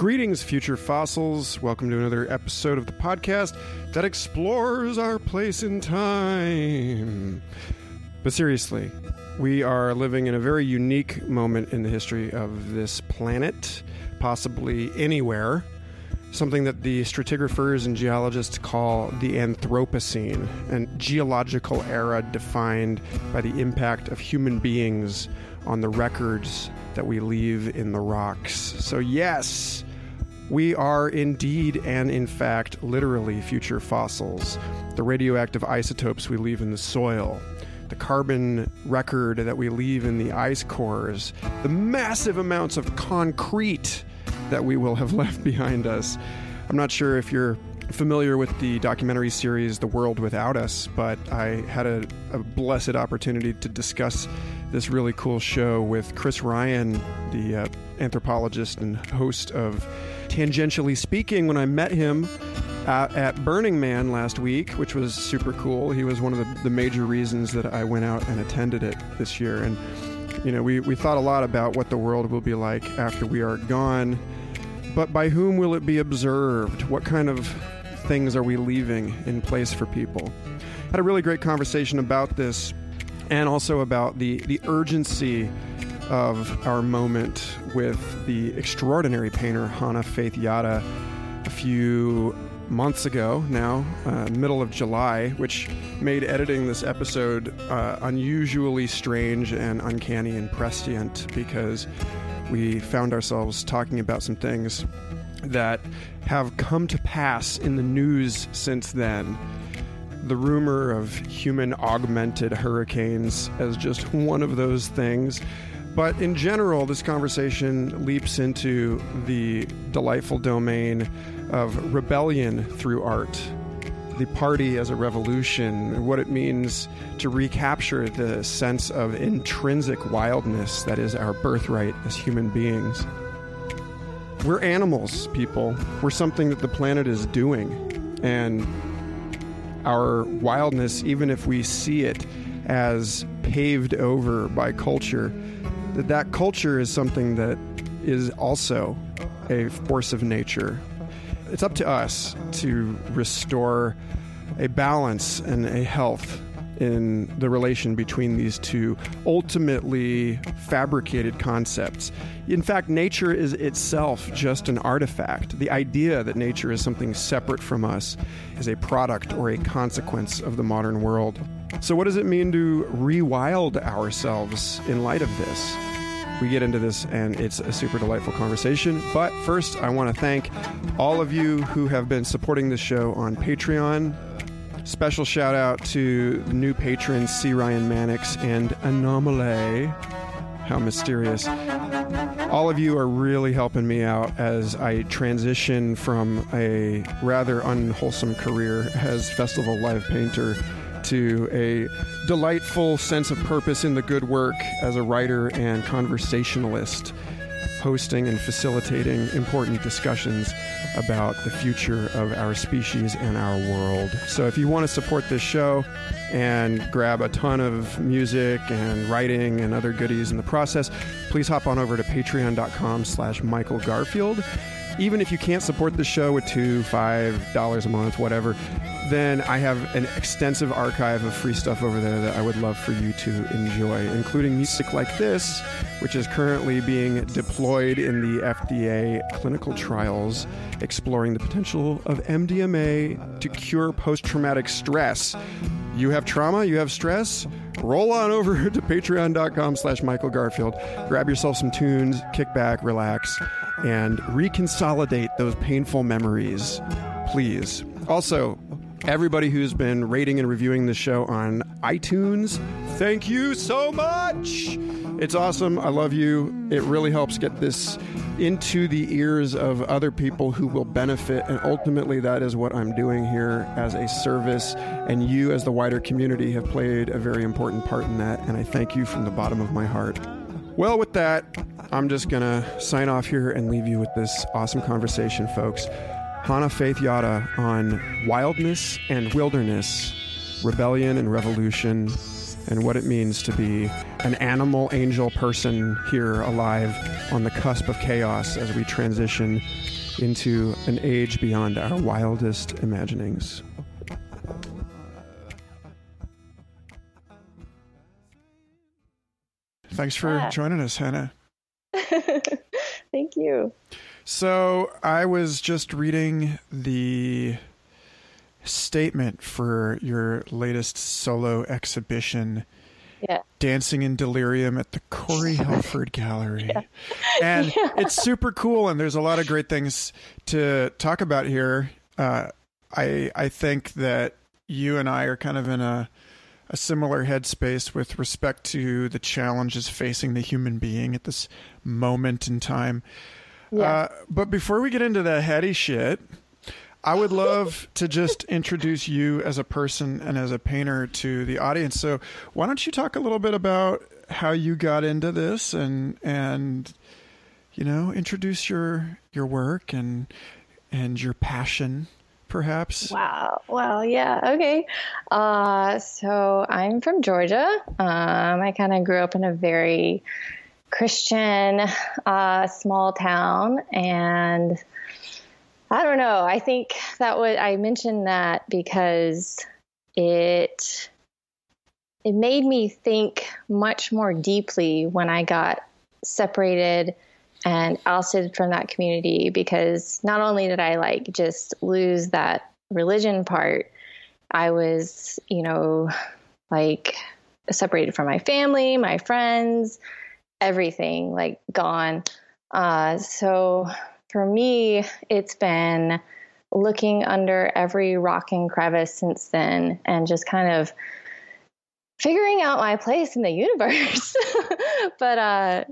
Greetings, future fossils. Welcome to another episode of the podcast that explores our place in time. But seriously, we are living in a very unique moment in the history of this planet, possibly anywhere. Something that the stratigraphers and geologists call the Anthropocene, a geological era defined by the impact of human beings on the records that we leave in the rocks. So, yes, we are indeed and in fact literally future fossils. The radioactive isotopes we leave in the soil, the carbon record that we leave in the ice cores, the massive amounts of concrete that we will have left behind us. I'm not sure if you're familiar with the documentary series The World Without Us, but I had a, a, blessed opportunity to discuss this really cool show with Chris Ryan, the uh, anthropologist and host of Tangentially Speaking, when I met him at, at Burning Man last week, which was super cool. He was one of the, the major reasons that I went out and attended it this year. And, you know, we, we thought a lot about what the world will be like after we are gone. But by whom will it be observed? What kind of things are we leaving in place for people? Had a really great conversation about this and also about the, the urgency of our moment with the extraordinary painter Hannah Faith Yata a few months ago now, uh, middle of July, which made editing this episode uh, unusually strange and uncanny and prescient because we found ourselves talking about some things that have come to pass in the news since then. The rumor of human augmented hurricanes as just one of those things. But in general, this conversation leaps into the delightful domain of rebellion through art, the party as a revolution, what it means to recapture the sense of intrinsic wildness that is our birthright as human beings. We're animals, people. We're something that the planet is doing. And our wildness, even if we see it as paved over by culture, that that culture is something that is also a force of nature. It's up to us to restore a balance and a health in the relation between these two ultimately fabricated concepts. In fact, nature is itself just an artifact. The idea that nature is something separate from us is a product or a consequence of the modern world. So, what does it mean to rewild ourselves in light of this? we get into this and it's a super delightful conversation. But first, I want to thank all of you who have been supporting this show on Patreon. Special shout out to the new patrons C. Ryan Mannix and Anomaly. How mysterious. All of you are really helping me out as I transition from a rather unwholesome career as Festival Live Painter to a delightful sense of purpose in the good work as a writer and conversationalist, hosting and facilitating important discussions about the future of our species and our world. So if you want to support this show and grab a ton of music and writing and other goodies in the process, please hop on over to patreon.com slash Michael Garfield. Even if you can't support the show with two, five dollars a month, whatever, then I have an extensive archive of free stuff over there that I would love for you to enjoy, including music like this, which is currently being deployed in the FDA clinical trials exploring the potential of MDMA to cure post traumatic stress. You have trauma, you have stress, roll on over to patreon.com slash Michael Garfield. Grab yourself some tunes, kick back, relax, and reconsolidate those painful memories. Please. Also, everybody who's been rating and reviewing the show on iTunes, thank you so much. It's awesome. I love you. It really helps get this into the ears of other people who will benefit. And ultimately, that is what I'm doing here as a service. And you, as the wider community, have played a very important part in that. And I thank you from the bottom of my heart. Well, with that, I'm just going to sign off here and leave you with this awesome conversation, folks. Hannah Faith Yata on wildness and wilderness, rebellion and revolution, and what it means to be an animal angel person here alive on the cusp of chaos as we transition into an age beyond our wildest imaginings. Thanks for Yeah. joining us, Hannah. Thank you. So I was just reading the statement for your latest solo exhibition, Yeah. Dancing in Delirium at the Corey Helford Gallery. And it's super cool, and there's a lot of great things to talk about here. Uh, I I think that you and I are kind of in a a similar headspace with respect to the challenges facing the human being at this moment in time. Yeah. Uh, but before we get into the heady shit, I would love to just introduce you as a person and as a painter to the audience. So why don't you talk a little bit about how you got into this and and you know introduce your your work and and your passion perhaps. Wow. Well, yeah. Okay. Uh, so I'm from Georgia. Um, I kind of grew up in a very Christian uh, small town, and I don't know. I think that would I mentioned that because it it made me think much more deeply when I got separated and ousted from that community because not only did I like just lose that religion part, I was, you know, like separated from my family, my friends, everything like gone. Uh, so for me, it's been looking under every rock and crevice since then and just kind of figuring out my place in the universe. but uh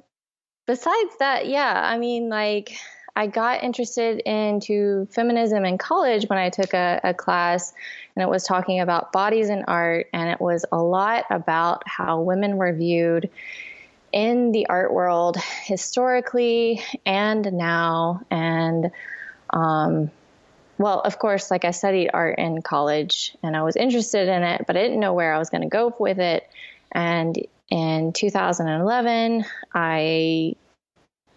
besides that, yeah, I mean, like, I got interested into feminism in college when I took a, a, class, and it was talking about bodies in art, and it was a lot about how women were viewed in the art world historically and now. And, um, well, of course, like I studied art in college and I was interested in it, but I didn't know where I was going to go with it. And in 2011, I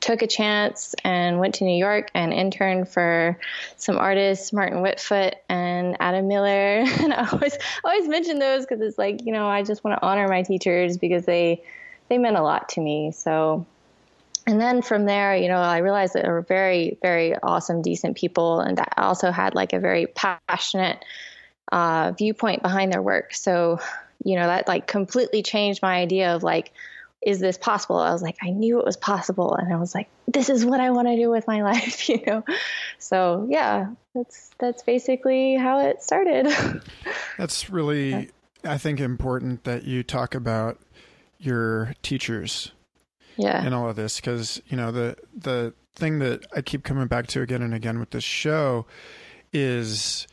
took a chance and went to New York and interned for some artists, Martin Wittfooth and Adam Miller. And I always always mention those because it's like you know I just want to honor my teachers because they they meant a lot to me. So. And then from there, you know, I realized that they were very, very awesome, decent people, and that also had like a very passionate uh, viewpoint behind their work. So, you know, that like completely changed my idea of like, is this possible? I was like, I knew it was possible. And I was like, this is what I want to do with my life, you know? So yeah, that's, that's basically how it started. That's really, I think, important that you talk about your teachers yeah. and all of this. Cause you know, the, the thing that I keep coming back to again and again with this show is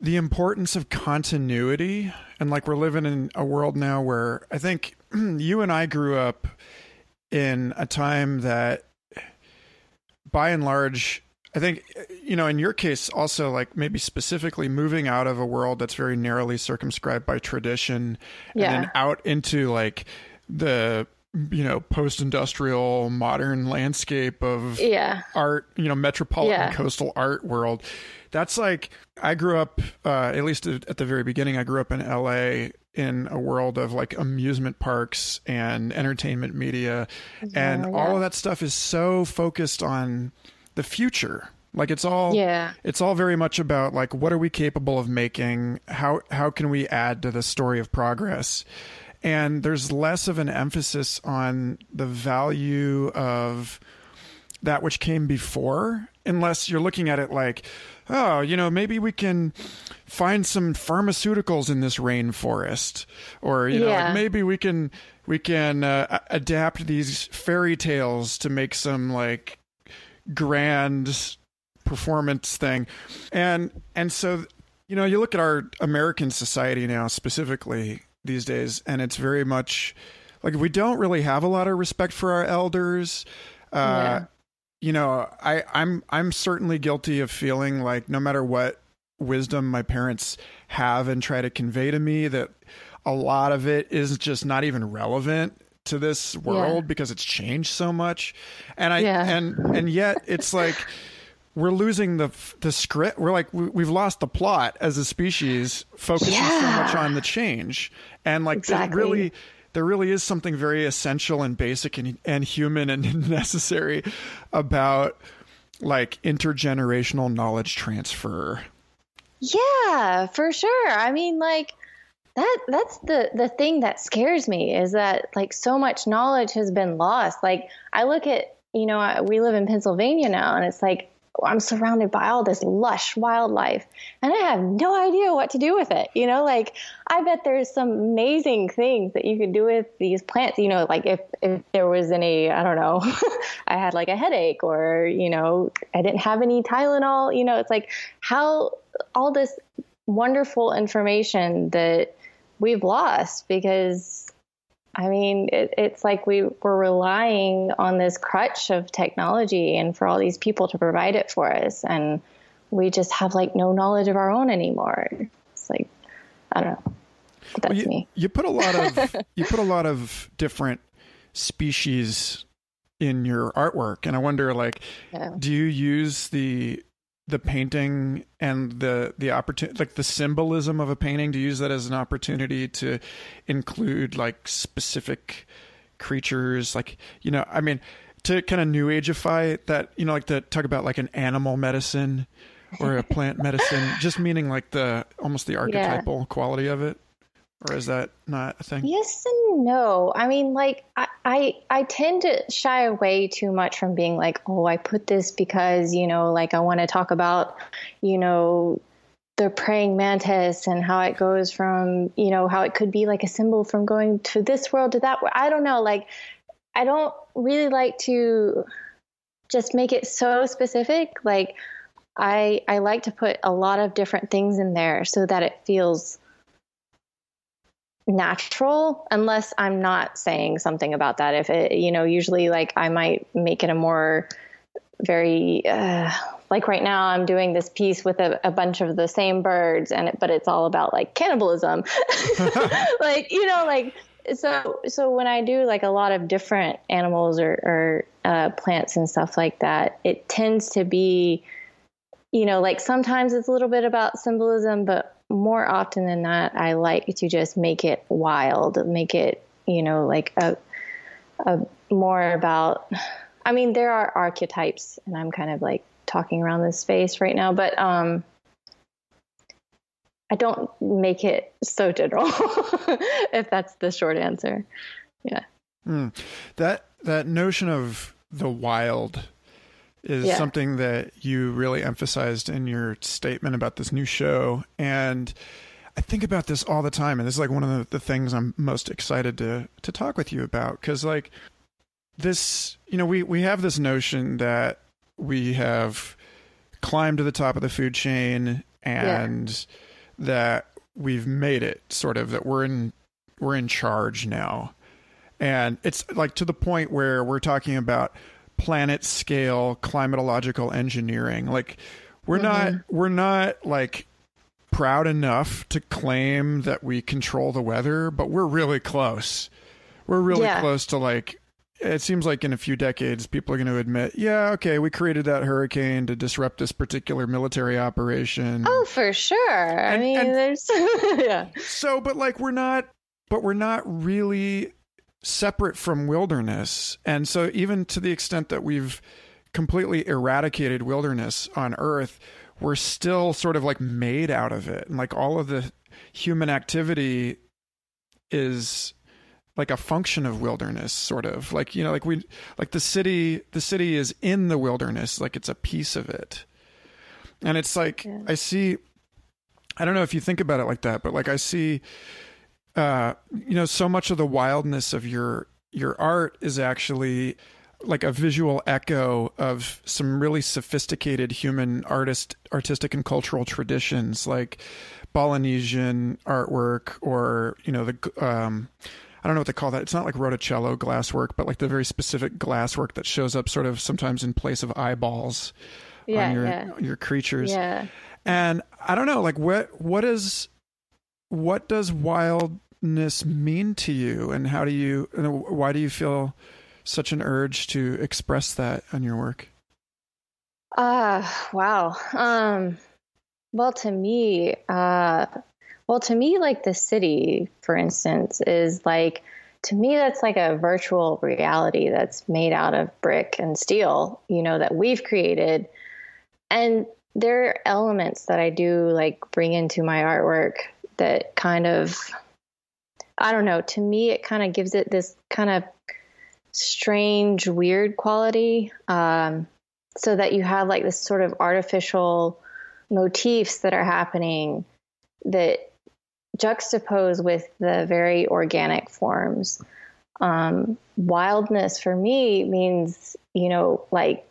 the importance of continuity and like we're living in a world now where i think you and i grew up in a time that by and large i think you know in your case also like maybe specifically moving out of a world that's very narrowly circumscribed by tradition Yeah. and then out into like the you know post-industrial modern landscape of yeah. art, you know, metropolitan Yeah. coastal art world. That's like I grew up, uh, at least at the very beginning, I grew up in LA in a world of like amusement parks and entertainment media, and Yeah, all of that stuff is so focused on the future. Like it's all Yeah. it's all very much about like what are we capable of making? How how can we add to the story of progress? And there's less of an emphasis on the value of that which came before, unless you're looking at it like, oh, you know, maybe we can find some pharmaceuticals in this rainforest, or you know, Yeah. like maybe we can we can uh, adapt these fairy tales to make some like grand performance thing, and and so you know, you look at our American society now specifically these days, and it's very much like we don't really have a lot of respect for our elders. Uh, Yeah. You know, I, I'm I'm certainly guilty of feeling like no matter what wisdom my parents have and try to convey to me, that a lot of it is just not even relevant to this world Yeah. because it's changed so much. And I Yeah. and and yet it's like we're losing the the script. We're like we, we've lost the plot as a species, focusing so much on the change. And like there Exactly. really there really is something very essential and basic and and human and necessary about like intergenerational knowledge transfer. Yeah, for sure. I mean, like that that's the the thing that scares me is that like so much knowledge has been lost. Like I look at, you know, uh, we live in Pennsylvania now and it's like oh, I'm surrounded by all this lush wildlife and I have no idea what to do with it. You know, like I bet there's some amazing things that you could do with these plants. You know, like if, if there was any, I don't know, I had like a headache or, you know, I didn't have any Tylenol, you know, it's like how all this wonderful information that we've lost because I mean, it, it's like we we're relying on this crutch of technology and for all these people to provide it for us, and we just have like no knowledge of our own anymore. It's like I don't know. That's Well, you, me. you put a lot of you put a lot of different species in your artwork and I wonder like Yeah. do you use the the painting and the the opportunity like the symbolism of a painting to use that as an opportunity to include like specific creatures like you know i mean to kind of new ageify that you know like to talk about like an animal medicine or a plant medicine just meaning like the almost the archetypal quality of it or is that not a thing Yes and no. I mean, like I, I I tend to shy away too much from being like, oh, I put this because you know, like I want to talk about, you know, the praying mantis and how it goes from, you know, how it could be like a symbol from going to this world to that world. I don't know. Like, I don't really like to just make it so specific. Like, I I like to put a lot of different things in there so that it feels natural unless i'm not saying something about that. If it you know usually like i might make it a more very uh, like right now i'm doing this piece with a, a bunch of the same birds and it, but it's all about like cannibalism. Like you know like so so when i do like a lot of different animals or, or uh, plants and stuff like that it tends to be you know like sometimes it's a little bit about symbolism but more often than not i like to just make it wild make it you know like a, a more about i mean there are archetypes and i'm kind of like talking around this space right now but um i don't make it so general if that's the short answer yeah Hmm. That that notion of the wild is Yeah. something that you really emphasized in your statement about this new show, and I think about this all the time. And this is like one of the, the things I'm most excited to to talk with you about because like this, you know, we we have this notion that we have climbed to the top of the food chain and that we've made it sort of that we're in we're in charge now and it's like to the point where we're talking about planet scale climatological engineering. Like we're not mm-hmm. we're not like proud enough to claim that we control the weather but we're really close. We're really Yeah. close to like it seems like in a few decades people are going to admit yeah okay we created that hurricane to disrupt this particular military operation. Oh for sure. I mean and- there's yeah. So, but like we're not, but we're not really separate from wilderness. And so, even to the extent that we've completely eradicated wilderness on Earth, we're still sort of like made out of it. And like all of the human activity is like a function of wilderness sort of like you know like we like the city the city is in the wilderness like it's a piece of it and it's like Yeah. i see i don't know if you think about it like that but like i see uh you know so much of the wildness of your your art is actually like a visual echo of some really sophisticated human artist artistic and cultural traditions like Polynesian artwork or you know the um I don't know what they call that. It's not like reticello glasswork, but like the very specific glasswork that shows up sort of sometimes in place of eyeballs yeah on your yeah your creatures. yeah And I don't know, like what what is what does wild wildness mean to you, and how do you? Why do you feel such an urge to express that on your work? Uh, wow. Um, well, to me, uh, well, to me, like the city, for instance, is like to me that's like a virtual reality that's made out of brick and steel. You know that we've created, and there are elements that I do like bring into my artwork that kind of I don't know, to me it kind of gives it this kind of strange, weird quality. Um, so that you have like this sort of artificial motifs that are happening that juxtapose with the very organic forms. Um, wildness for me means, you know, like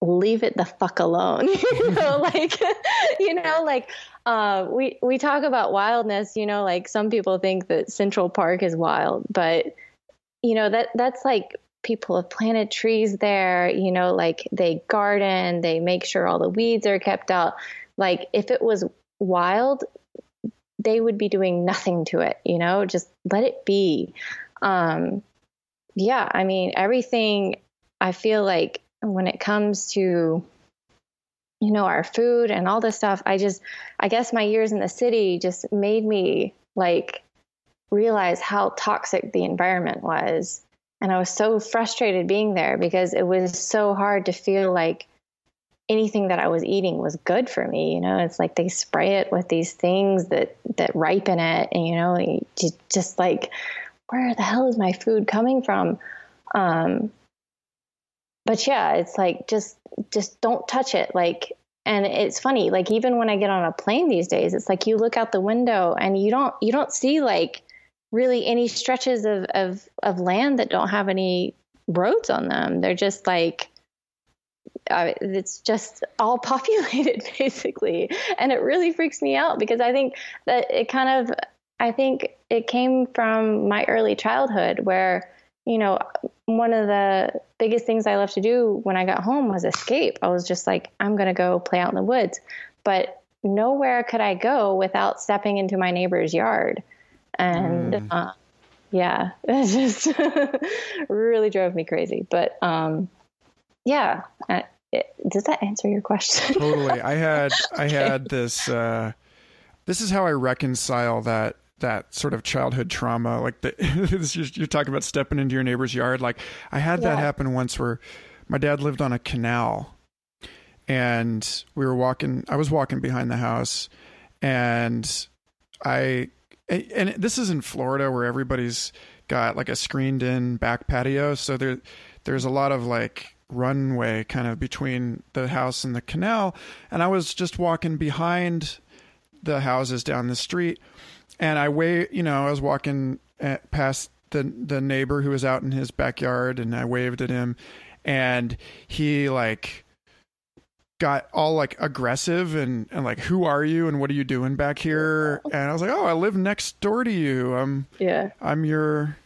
leave it the fuck alone. you know, like you know, like uh, we we talk about wildness. You know, like some people think that Central Park is wild, but you know that that's like people have planted trees there. You know, like they garden, they make sure all the weeds are kept out. Like if it was wild, they would be doing nothing to it. You know, just let it be. Um, yeah, I mean everything. I feel like when it comes to you know our food and all this stuff. I just i guess my years in the city just made me like realize how toxic the environment was. And i was so frustrated being there because it was so hard to feel like anything that i was eating was good for me you know? It's like they spray it with these things that that ripen it and you know just like where the hell is my food coming from? Um but yeah, it's like just just don't touch it. Like and it's funny, like even when I get on a plane these days, it's like you look out the window and you don't you don't see like really any stretches of of, of land that don't have any roads on them. They're just like uh, it's just all populated basically and it really freaks me out because i think that it kind of i think it came from my early childhood where you know, one of the biggest things I loved to do when I got home was escape. I was just like, I'm going to go play out in the woods. But nowhere could I go without stepping into my neighbor's yard. And mm. uh, yeah, it just really drove me crazy. But um, yeah, uh, it, does that answer your question? totally. I had. I had this. Uh, this is how I reconcile that that sort of childhood trauma like the, you're talking about stepping into your neighbor's yard. Like i had yeah. that happen once where my dad lived on a canal and we were walking i was walking behind the house and i and this is in florida where everybody's got like a screened in back patio. So there there's a lot of like runway kind of between the house and the canal. And i was just walking behind the houses down the street. And I wait, you know, I was walking at, past the the neighbor who was out in his backyard, and I waved at him, and he like got all like aggressive and, and like who are you and what are you doing back here? And i was like oh i live next door to you. I'm yeah. I'm your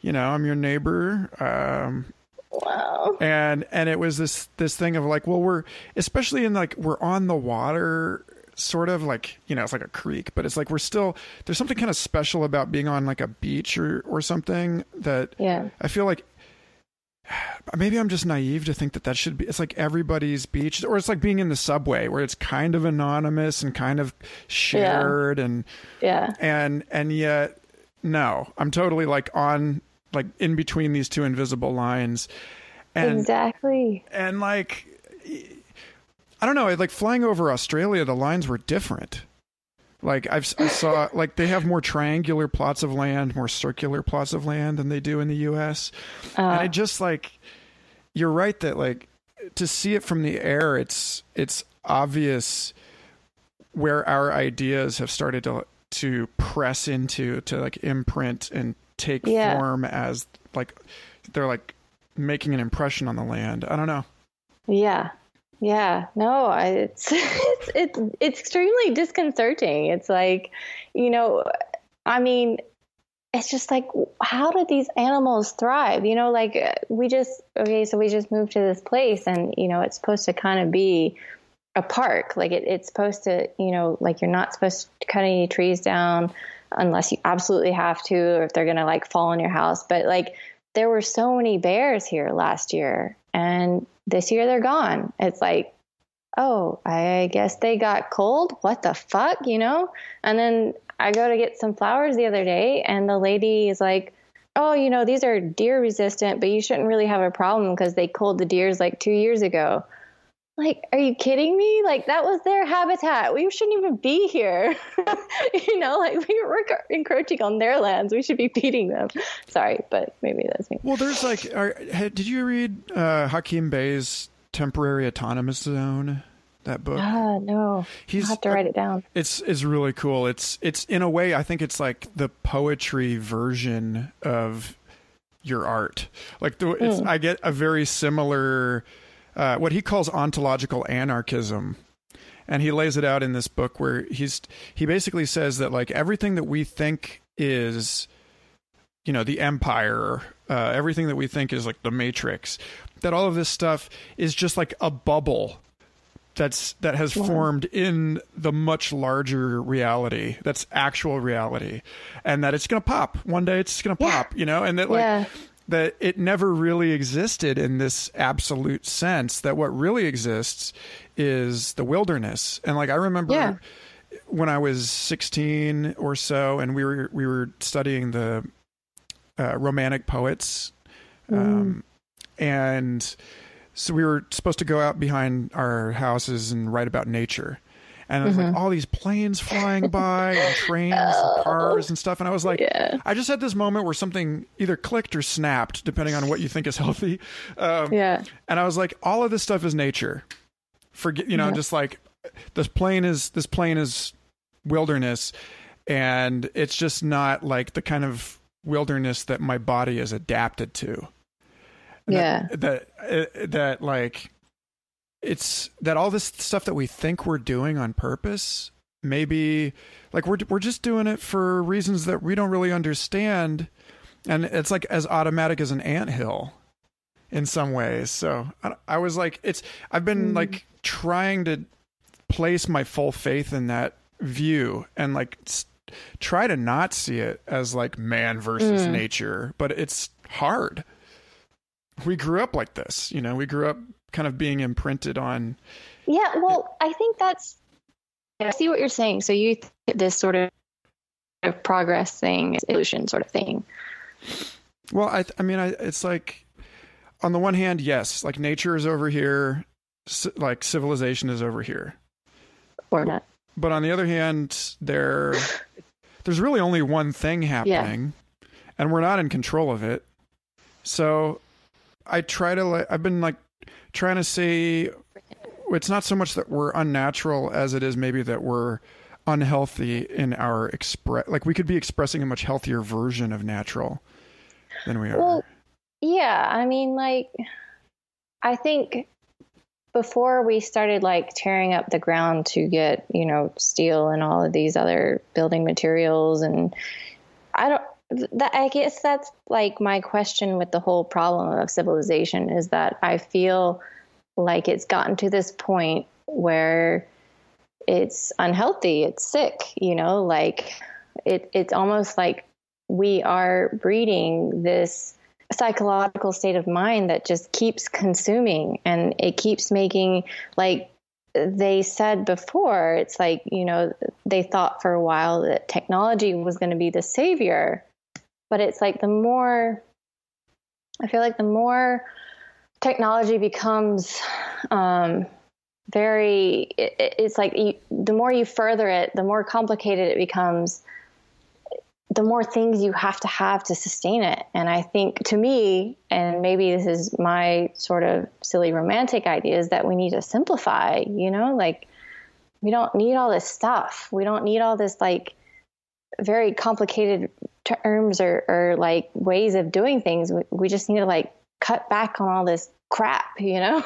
you know i'm your neighbor. Um wow. and and it was this this thing of like well we're especially in like we're on the water sort of like you know it's like a creek but it's like we're still there's something kind of special about being on like a beach or or something that yeah. I feel like maybe i'm just naive to think that that should be it's like everybody's beach or it's like being in the subway where it's kind of anonymous and kind of shared yeah. and yeah. and and yet no i'm totally like on like in between these two invisible lines. And exactly. and like I don't know. Like flying over Australia, the lines were different. Like I've I saw like they have more triangular plots of land, more circular plots of land than they do in the U.S. Uh, and I just like you're right that like to see it from the air, it's it's obvious where our ideas have started to to press into to like imprint and take yeah. form as like they're like making an impression on the land. I don't know. Yeah, yeah, no, it's it's it's it's extremely disconcerting. It's like, you know, I mean, it's just like how do these animals thrive? You know, like we just okay, so we just moved to this place and you know, it's supposed to kind of be a park. Like it, it's supposed to, you know, like you're not supposed to cut any trees down. unless you absolutely have to, or if they're to like fall on your house. But like, there were so many bears here last year, and this year they're gone. It's like, oh, I guess they got cold. What the fuck, you know? And then I go to get some flowers the other day, and the lady is like, oh, you know, these are deer resistant, but you shouldn't really have a problem because they culled the deers like two years ago. Like, are you kidding me? Like, that was their habitat. We shouldn't even be here. you know, like, we were encroaching on their lands. We should be feeding them. Sorry, but maybe that's me. Well, there's like, are, did you read uh, Hakim Bey's Temporary Autonomous Zone? that book? Ah, no. He's I'll have to write it down. It's it's really cool. It's it's in a way I think it's like the poetry version of your art. Like the mm. I get a very similar uh, what he calls ontological anarchism. And he lays it out in this book where he's he basically says that like everything that we think is you know the empire uh, everything that we think is like the matrix that all of this stuff is just like a bubble that's that has wow. formed in the much larger reality that's actual reality and that it's going to pop one day it's going to yeah. pop you know and that like yeah. That it never really existed in this absolute sense that what really exists is the wilderness and like i remember yeah. when i was 16 or so and we were we were studying the uh, romantic poets mm. um, and so we were supposed to go out behind our houses and write about nature. And it was mm-hmm. like all these planes flying by and trains oh, and cars and stuff. And I was like, yeah. I just had this moment where something either clicked or snapped, depending on what you think is healthy. Um, yeah. And I was like, all of this stuff is nature. Forget, you know, yeah. just like this plane is, this plane is wilderness. And it's just not like the kind of wilderness that my body is adapted to yeah that, that uh, that like it's that all this stuff that we think we're doing on purpose maybe like we're we're just doing it for reasons that we don't really understand and it's like as automatic as an ant hill in some ways so I, I was like it's i've been mm. like trying to place my full faith in that view and like try to not see it as like man versus mm. nature but it's hard we grew up like this. You know, we grew up kind of being imprinted on. Yeah, well, I think that's. I see what you're saying. So you this sort of progress thing, evolution sort of thing. Well, I, I mean, I, it's like, on the one hand, yes, like nature is over here, like civilization is over here, or not. But on the other hand, there, there's really only one thing happening, yeah. and we're not in control of it. So I try to like I've been like trying to say it's not so much that we're unnatural as it is maybe that we're unhealthy in our express like we could be expressing a much healthier version of natural than we are. Well, yeah, I mean like I think before we started like tearing up the ground to get, you know, steel and all of these other building materials and I don't that I guess that's like my question with the whole problem of civilization is that I feel like it's gotten to this point where it's unhealthy, it's sick, you know, like it it's almost like we are breeding this psychological state of mind that just keeps consuming and it keeps making like they said before it's like you know they thought for a while that technology was going to be the savior but it's like the more I feel like the more technology becomes um, very, it, it's like you, the more you further it, the more complicated it becomes. The more things you have to have to sustain it. And I think to me, and maybe this is my sort of silly romantic idea, is that we need to simplify, you know, like we don't need all this stuff. We don't need all this like very complicated terms or, or like ways of doing things. We, we just need to like cut back on all this crap, you know?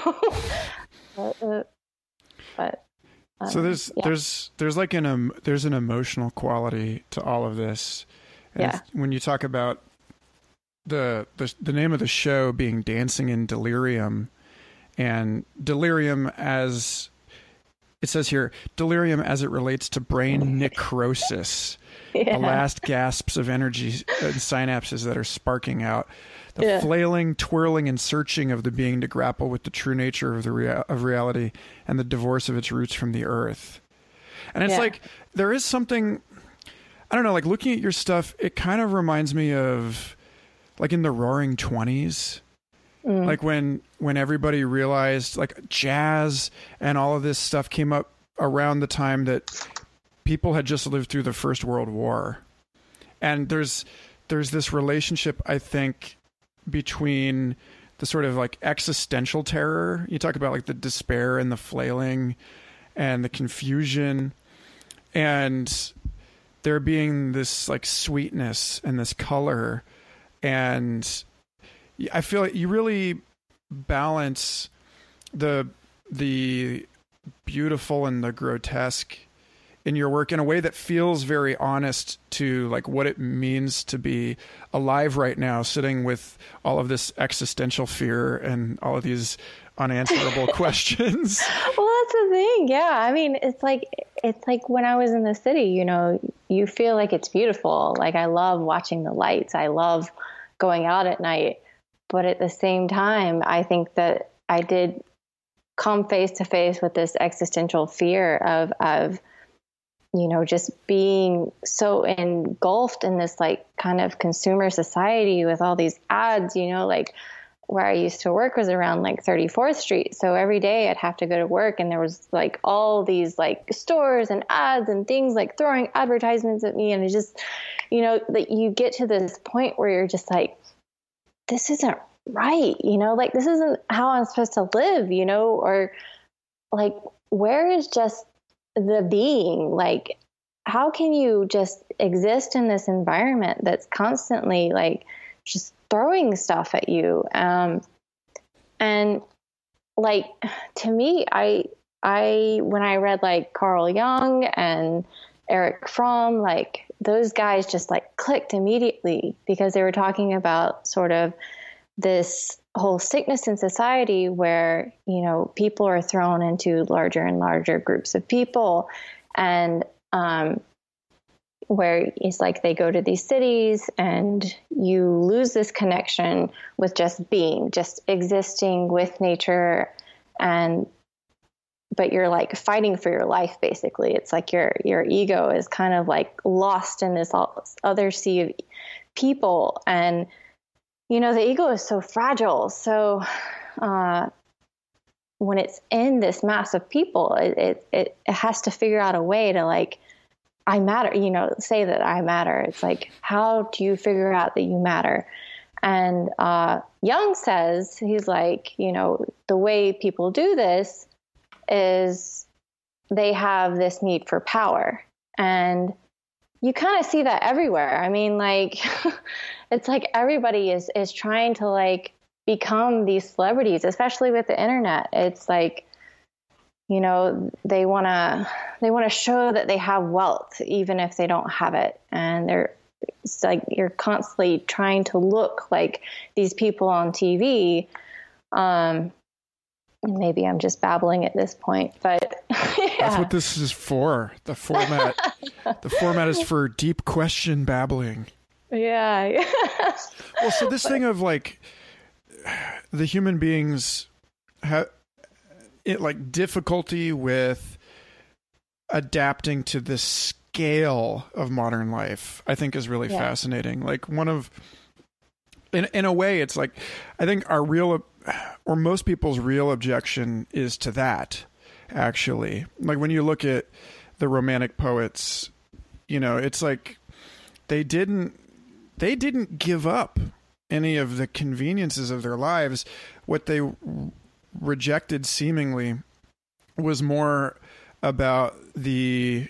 but, uh, but um, so there's yeah. there's there's like an um, there's an emotional quality to all of this. And yeah. When you talk about the, the the name of the show being Dancing in Delirium, and delirium as it says here delirium as it relates to brain necrosis, yeah. the last gasps of energy and synapses that are sparking out, the yeah. flailing, twirling, and searching of the being to grapple with the true nature of the rea- of reality and the divorce of its roots from the earth. And it's yeah. like there is something I don't know, like looking at your stuff, it kind of reminds me of like in the roaring 20s Mm. Like when when everybody realized like jazz and all of this stuff came up around the time that people had just lived through the First World War. And there's there's this relationship I think between the sort of like existential terror. You talk about like the despair and the flailing and the confusion and there being this like sweetness and this color and I feel like you really balance the the beautiful and the grotesque in your work in a way that feels very honest to like what it means to be alive right now sitting with all of this existential fear and all of these unanswerable questions. Well that's the thing. Yeah. I mean it's like it's like when i was in the city you know you feel like it's beautiful. Like i love watching the lights. I love going out at night. But at the same time, I think that I did come face to face with this existential fear of of you know just being so engulfed in this like kind of consumer society with all these ads you know like where I used to work was around like 34th Street. So every day I'd have to go to work and there was like all these like stores and ads and things like throwing advertisements at me. And it just, you know, that you get to this point where you're just like, this isn't right, you know, like this isn't how I'm supposed to live, you know, or like where is just the being? Like, how can you just exist in this environment that's constantly like just throwing stuff at you? Um, and like to me, I I when I read like Carl Jung and Erich Fromm, like those guys just like clicked immediately because they were talking about sort of this whole sickness in society where you know people are thrown into larger and larger groups of people and um, where it's like they go to these cities and you lose this connection with just being just existing with nature and but you're like fighting for your life basically. It's like your your ego is kind of like lost in this other sea of people. And you know, the ego is so fragile. So uh, when it's in this mass of people, it, it, it has to figure out a way to like, I matter, you know, say that I matter. It's like, how do you figure out that you matter? And uh, Jung says, he's like, you know, the way people do this is they have this need for power. And you kind of see that everywhere. I mean, like, it's like everybody is is trying to like become these celebrities, especially with the internet. It's like, you know, they want to they want to show that they have wealth even if they don't have it, and they're it's like you're constantly trying to look like these people on TV. Um, maybe I'm just babbling at this point, but yeah. that's what this is for. The format, the format is for deep question babbling. Yeah. well, so this but, thing of like the human beings have it like difficulty with adapting to the scale of modern life, I think is really yeah. fascinating. Like one of in in a way it's like I think our real or most people's real objection is to that actually. Like when you look at the romantic poets, you know, it's like they didn't they didn't give up any of the conveniences of their lives. What they rejected seemingly was more about the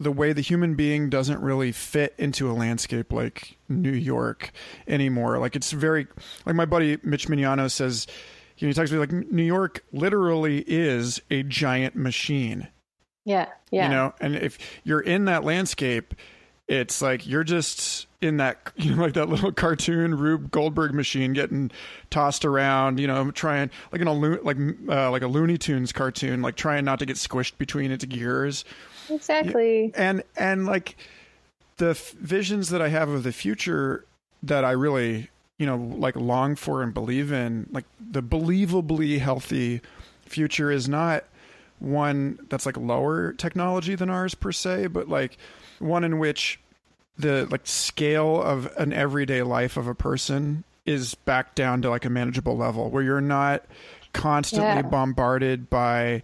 the way the human being doesn't really fit into a landscape like New York anymore. Like it's very like my buddy Mitch Mignano says you know, he talks to me like New York literally is a giant machine. Yeah. Yeah. You know, and if you're in that landscape, it's like you're just in that you know like that little cartoon Rube Goldberg machine getting tossed around, you know, trying like in a like uh, like a Looney Tunes cartoon, like trying not to get squished between its gears. Exactly. And and like the f- visions that I have of the future that I really, you know, like long for and believe in, like the believably healthy future is not one that's like lower technology than ours per se, but like one in which the like scale of an everyday life of a person is back down to like a manageable level where you're not constantly yeah. bombarded by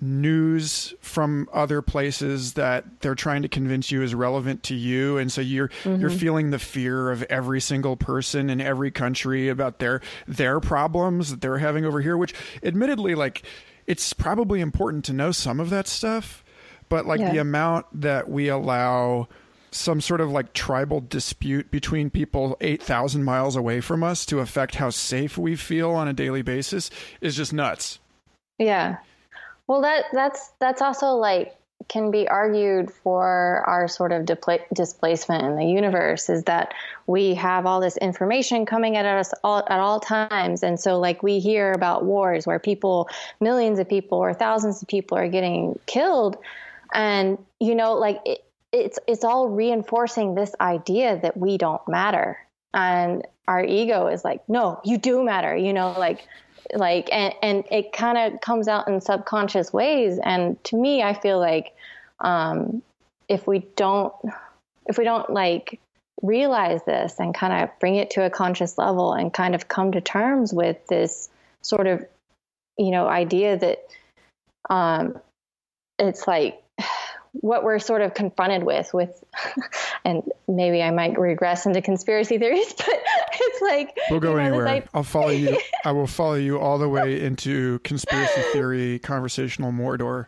news from other places that they're trying to convince you is relevant to you and so you're mm-hmm. you're feeling the fear of every single person in every country about their their problems that they're having over here which admittedly like it's probably important to know some of that stuff but like yeah. the amount that we allow some sort of like tribal dispute between people 8,000 miles away from us to affect how safe we feel on a daily basis is just nuts. Yeah. Well, that that's that's also like can be argued for our sort of displacement in the universe is that we have all this information coming at us all, at all times. And so like we hear about wars where people millions of people or thousands of people are getting killed. And you know like it, it's it's all reinforcing this idea that we don't matter. And our ego is like no you do matter you know like like and and it kind of comes out in subconscious ways. And to me i feel like um if we don't if we don't like realize this and kind of bring it to a conscious level and kind of come to terms with this sort of you know idea that um it's like what we're sort of confronted with with and maybe I might regress into conspiracy theories, but it's like we'll go you know, anywhere. I- I'll follow you. I will follow you all the way into conspiracy theory conversational Mordor.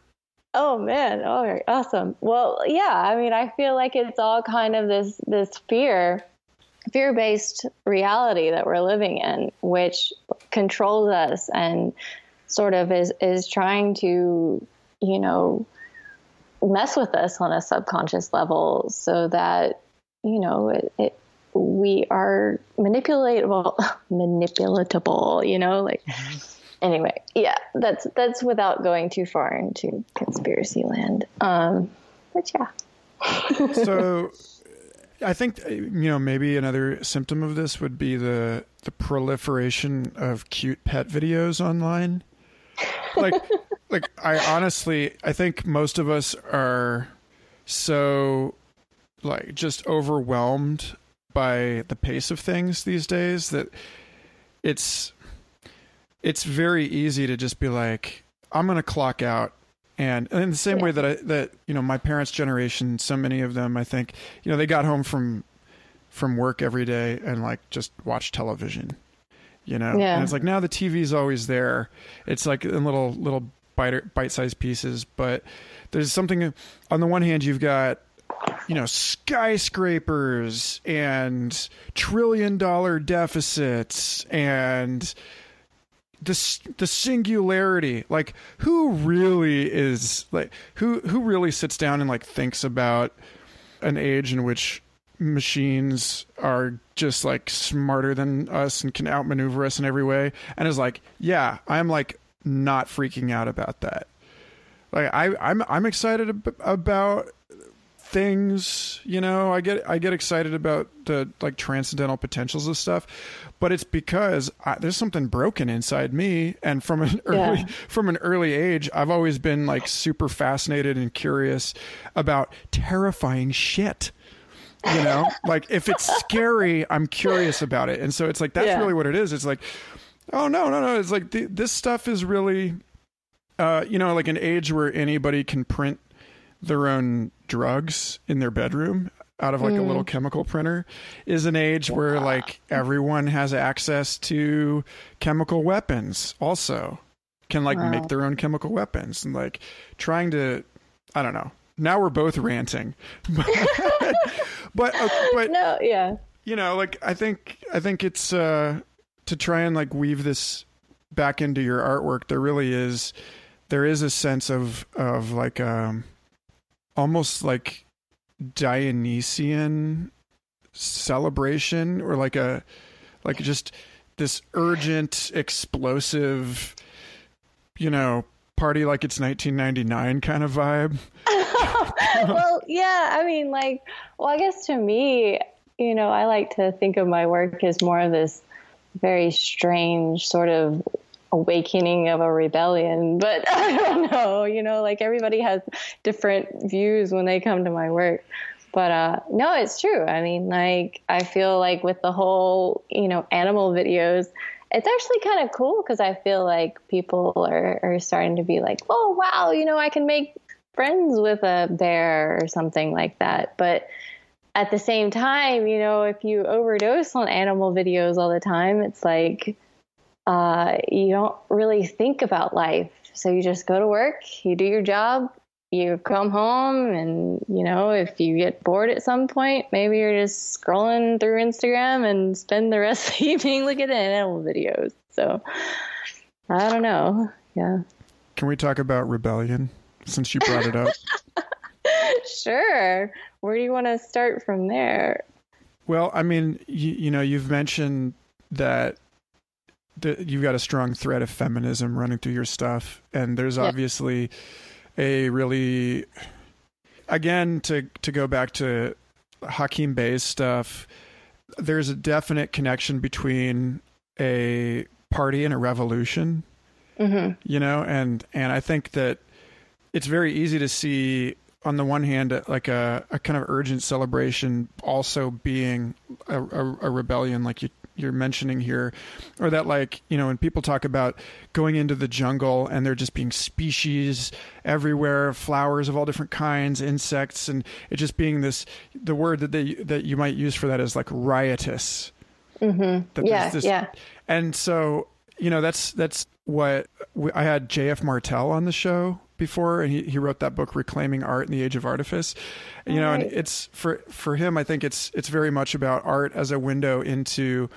Oh man! Oh, all right, awesome. Well, yeah. I mean, I feel like it's all kind of this this fear, fear based reality that we're living in, which controls us and sort of is is trying to, you know, mess with us on a subconscious level so that you know it, it we are manipulatable manipulatable you know like mm-hmm. anyway yeah that's that's without going too far into conspiracy land um but yeah so I think you know maybe another symptom of this would be the the proliferation of cute pet videos online. Like like I honestly I think most of us are so like just overwhelmed by the pace of things these days that it's it's very easy to just be like I'm going to clock out and, and in the same yeah. way that I that you know my parents generation so many of them I think you know they got home from from work every day and like just watch television you know yeah. and it's like now the TV's always there it's like in little little bite bite sized pieces. But there's something on the one hand, you've got you know skyscrapers and trillion dollar deficits and the the singularity like who really is like who who really sits down and like thinks about an age in which machines are just like smarter than us and can outmaneuver us in every way and is like yeah i'm like not freaking out about that. Like I, I'm I'm excited ab- about things. You know, I get I get excited about the like transcendental potentials of stuff, but it's because I, there's something broken inside me, and from an early yeah. from an early age, I've always been like super fascinated and curious about terrifying shit you know like if it's scary i'm curious about it and so it's like that's yeah. really what it is it's like Oh no, no, no! It's like this stuff is really, uh, you know, like an age where anybody can print their own drugs in their bedroom out of like mm. a little mm. chemical printer is an age where like everyone has access to chemical weapons also can like wow. make their own chemical weapons and like trying to i don't know now we're both ranting but but, uh, but no yeah. you know like i think i think it's uh to try and like weave this back into your artwork, there really is there is a sense of of like um almost like Dionysian celebration or like a like just this urgent, explosive, you know, party like it's 1999 kind of vibe. well, yeah, I mean, like, well, I guess to me, you know, I like to think of my work as more of this very strange sort of awakening of a rebellion but i don't know you know like everybody has different views when they come to my work but uh no it's true i mean like i feel like with the whole you know animal videos it's actually kind of cool because i feel like people are, are starting to be like oh wow you know i can make friends with a bear or something like that but at the same time, you know, if you overdose on animal videos all the time, it's like uh, you don't really think about life. So you just go to work, you do your job, you come home, and you know, if you get bored at some point, maybe you're just scrolling through Instagram and spend the rest of the evening looking at animal videos. So I don't know. Yeah. Can we talk about rebellion since you brought it up? sure. Where do you want to start from there? Well, I mean, you, you know, you've mentioned that the, you've got a strong thread of feminism running through your stuff, and there's yeah. obviously a really, again, to to go back to Hakim Bey's stuff. There's a definite connection between a party and a revolution. Mm-hmm. You know, and and I think that it's very easy to see on the one hand, like a, a kind of urgent celebration, also being a, a, a rebellion, like you, you're mentioning here, or that like you know when people talk about going into the jungle and there just being species everywhere, flowers of all different kinds, insects, and it just being this the word that they that you might use for that is like riotous. Mm-hmm. Yeah, this, yeah. And so you know that's that's what I had J.F. Martel on the show before, and he, he wrote that book, Reclaiming Art in the Age of Artifice. You know, right. and it's for for him, I think it's it's very much about art as a window into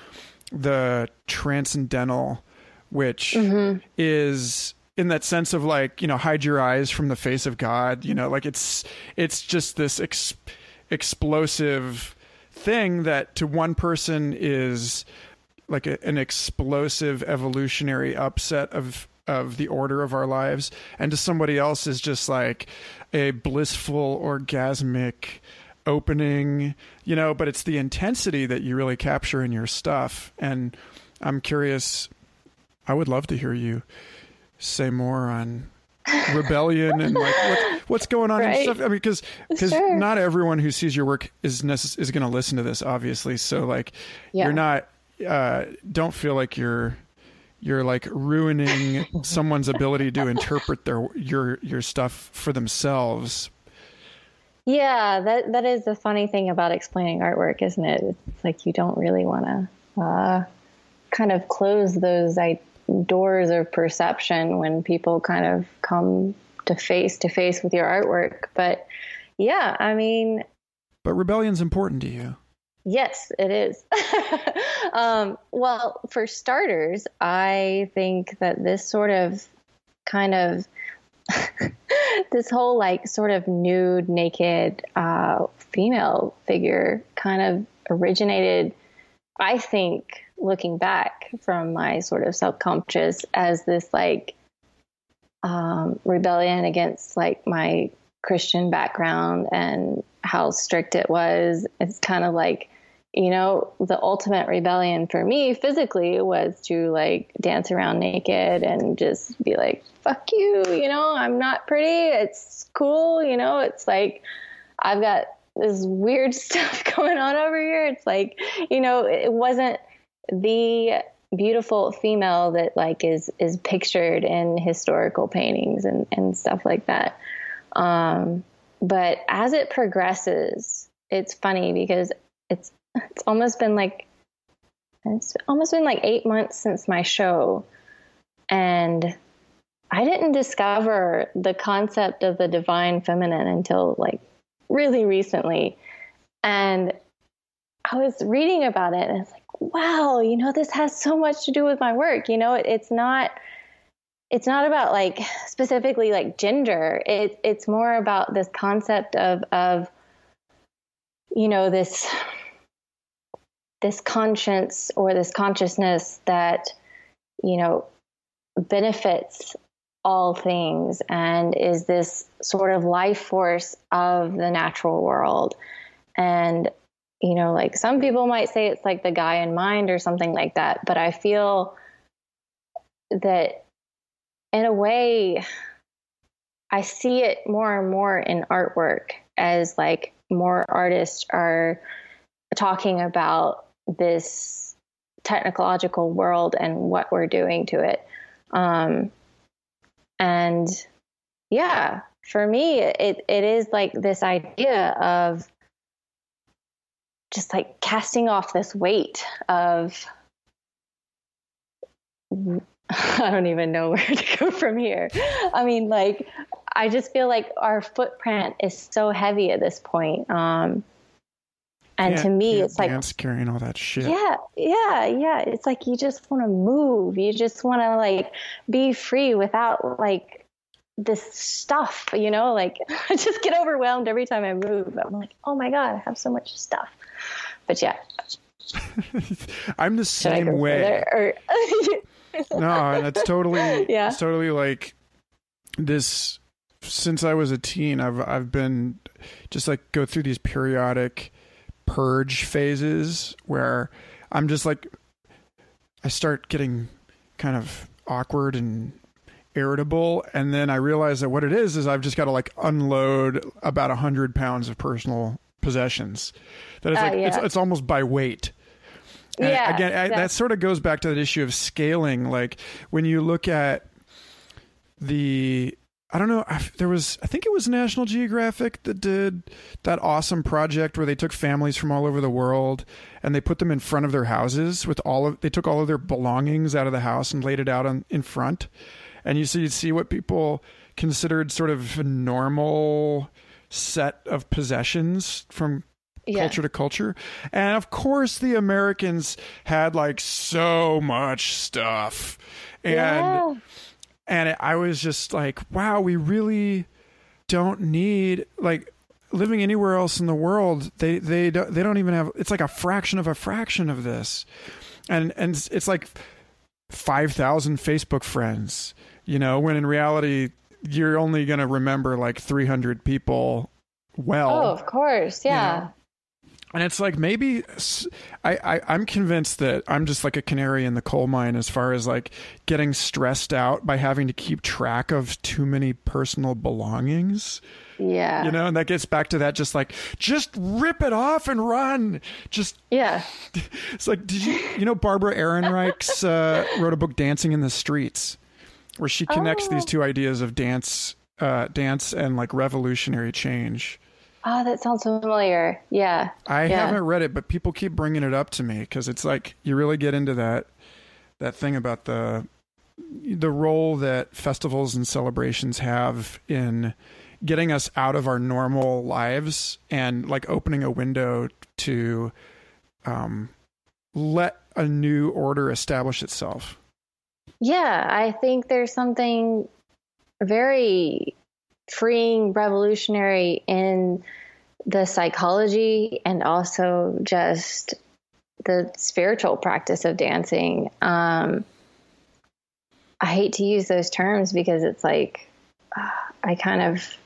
the transcendental, which mm-hmm. is in that sense of like you know hide your eyes from the face of God. You know, like it's it's just this ex- explosive thing that to one person is like a, an explosive evolutionary upset of of the order of our lives and to somebody else is just like a blissful orgasmic opening you know but it's the intensity that you really capture in your stuff and i'm curious i would love to hear you say more on rebellion and like what, what's going on right. and stuff. I mean, because because sure. not everyone who sees your work is necess- is going to listen to this, obviously. So like, yeah. you're not. Uh, don't feel like you're you're like ruining someone's ability to interpret their your your stuff for themselves. Yeah, that that is the funny thing about explaining artwork, isn't it? It's like you don't really want to uh, kind of close those like, doors of perception when people kind of come to face to face with your artwork. But yeah, I mean, but rebellion's important to you. Yes, it is. um, well, for starters, I think that this sort of kind of this whole like sort of nude, naked uh, female figure kind of originated, I think, looking back from my sort of subconscious as this like um, rebellion against like my Christian background and how strict it was. It's kind of like you know, the ultimate rebellion for me physically was to like dance around naked and just be like, fuck you, you know, I'm not pretty. It's cool, you know, it's like I've got this weird stuff going on over here. It's like, you know, it wasn't the beautiful female that like is is pictured in historical paintings and, and stuff like that. Um, but as it progresses, it's funny because it's it's almost been like it's almost been like eight months since my show and i didn't discover the concept of the divine feminine until like really recently. And i was reading about it and it's like wow you know this has so much to do with my work. You know it, it's not it's not about like specifically like gender. It, it's more about this concept of of you know, this this conscience or this consciousness that, you know, benefits all things and is this sort of life force of the natural world. And, you know, like some people might say it's like the Gaian mind or something like that, but I feel that in a way, I see it more and more in artwork as like more artists are talking about this technological world and what we're doing to it. Um, and yeah, for me, it, it is like this idea of just like casting off this weight of I don't even know where to go from here. I mean, like, I just feel like our footprint is so heavy at this point. Um, and to me, it's like carrying all that shit. Yeah, yeah, yeah. It's like you just want to move. You just want to like be free without like this stuff. You know, like I just get overwhelmed every time I move. I'm like, oh my god, I have so much stuff. But yeah, I'm the same way. Or... no, that's totally yeah. It's totally like this. Since I was a teen, I've I've been just like go through these periodic purge phases where I'm just like I start getting kind of awkward and irritable and then I realize that what it is is I've just got to like unload about a hundred pounds of personal possessions. That it's uh, like yeah. it's it's almost by weight. And yeah. Again, I, that sort of goes back to that issue of scaling. Like when you look at the I don't know. there was, I think it was National Geographic that did that awesome project where they took families from all over the world and they put them in front of their houses with all of, they took all of their belongings out of the house and laid it out on, in front. And you see, you see what people considered sort of a normal set of possessions from yeah. culture to culture. And of course, the Americans had like so much stuff. And, yeah and I was just like, wow, we really don't need like living anywhere else in the world. They they don't they don't even have. It's like a fraction of a fraction of this, and and it's like five thousand Facebook friends. You know, when in reality you're only going to remember like 300 people well. Oh, of course. Yeah. You know? And it's like maybe I, I i'm convinced that i'm just like a canary in the coal mine as far as like getting stressed out by having to keep track of too many personal belongings. Yeah. You know and that gets back to that just like just rip it off and run. Just yeah. it's like did you you know barbara ehrenreich's uh, wrote a book dancing in the streets where she connects oh. these two ideas of dance uh, dance and like revolutionary change Oh, that sounds familiar. Yeah. I yeah. haven't read it, but people keep bringing it up to me because it's like you really get into that that thing about the the role that festivals and celebrations have in getting us out of our normal lives and like opening a window to um, let a new order establish itself. Yeah, I think there's something very freeing, revolutionary in the psychology and also just the spiritual practice of dancing. Um, I hate to use those terms because it's like uh, I kind of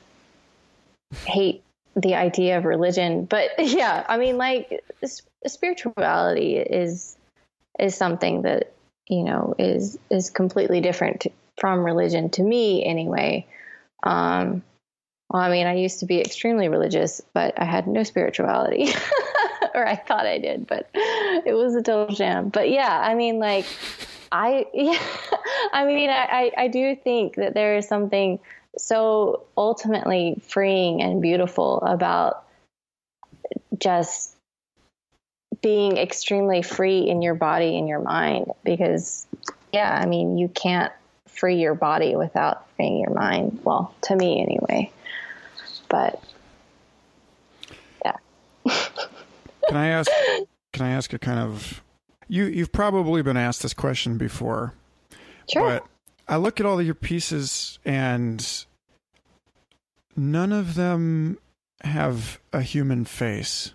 hate the idea of religion, but yeah, I mean, like spirituality is is something that you know is is completely different from religion to me anyway. Um, well, I mean, I used to be extremely religious, but I had no spirituality, or I thought I did, but it was a total sham. But yeah, I mean, like, I, yeah, I mean, I, I do think that there is something so ultimately freeing and beautiful about just being extremely free in your body and your mind because yeah i mean you can't free your body without freeing your mind. Well, to me anyway. But yeah. can I ask can I ask a kind of you you've probably been asked this question before. Sure. But I look at all of your pieces and none of them have a human face.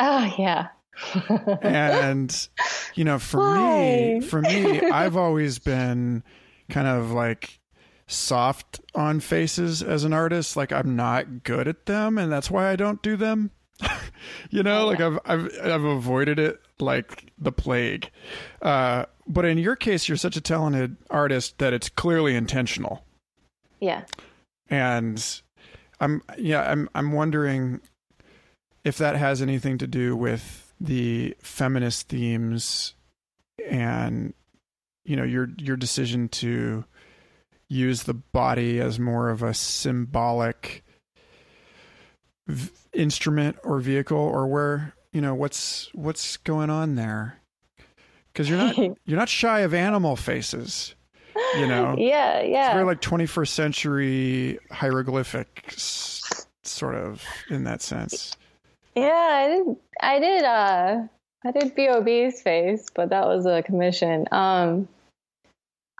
Oh yeah. and you know, for Why? me, for me, I've always been kind of like soft on faces as an artist. Like I'm not good at them, and that's why I don't do them. you know, like I've I've I've avoided it like the plague. Uh, but in your case, you're such a talented artist that it's clearly intentional. Yeah. And I'm yeah, I'm I'm wondering if that has anything to do with the feminist themes and you know your your decision to use the body as more of a symbolic v- instrument or vehicle or where you know what's what's going on there because you're not you're not shy of animal faces you know Yeah, yeah. it's very like 21st century hieroglyphics sort of in that sense Yeah, I did. I did. Uh, I did Bob's face, but that was a commission. Um,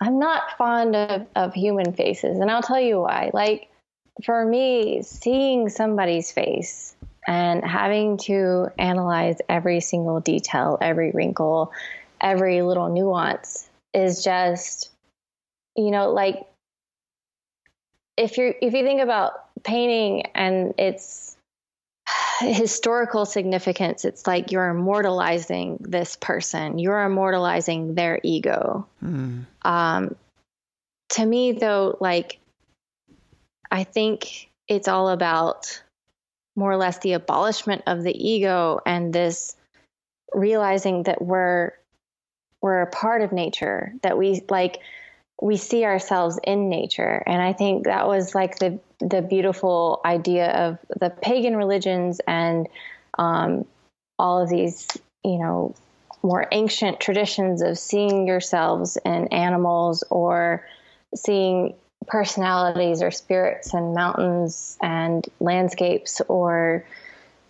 I'm not fond of of human faces, and I'll tell you why. Like for me, seeing somebody's face and having to analyze every single detail, every wrinkle, every little nuance is just, you know, like if you if you think about painting and its historical significance, it's like you're immortalizing this person, you're immortalizing their ego. Hmm. Um, to me, though, like I think it's all about more or less the abolishment of the ego and this realizing that we're we're a part of nature that we like we see ourselves in nature. And i think that was like the the beautiful idea of the pagan religions and um, all of these you know more ancient traditions of seeing yourselves in animals or seeing personalities or spirits and mountains and landscapes or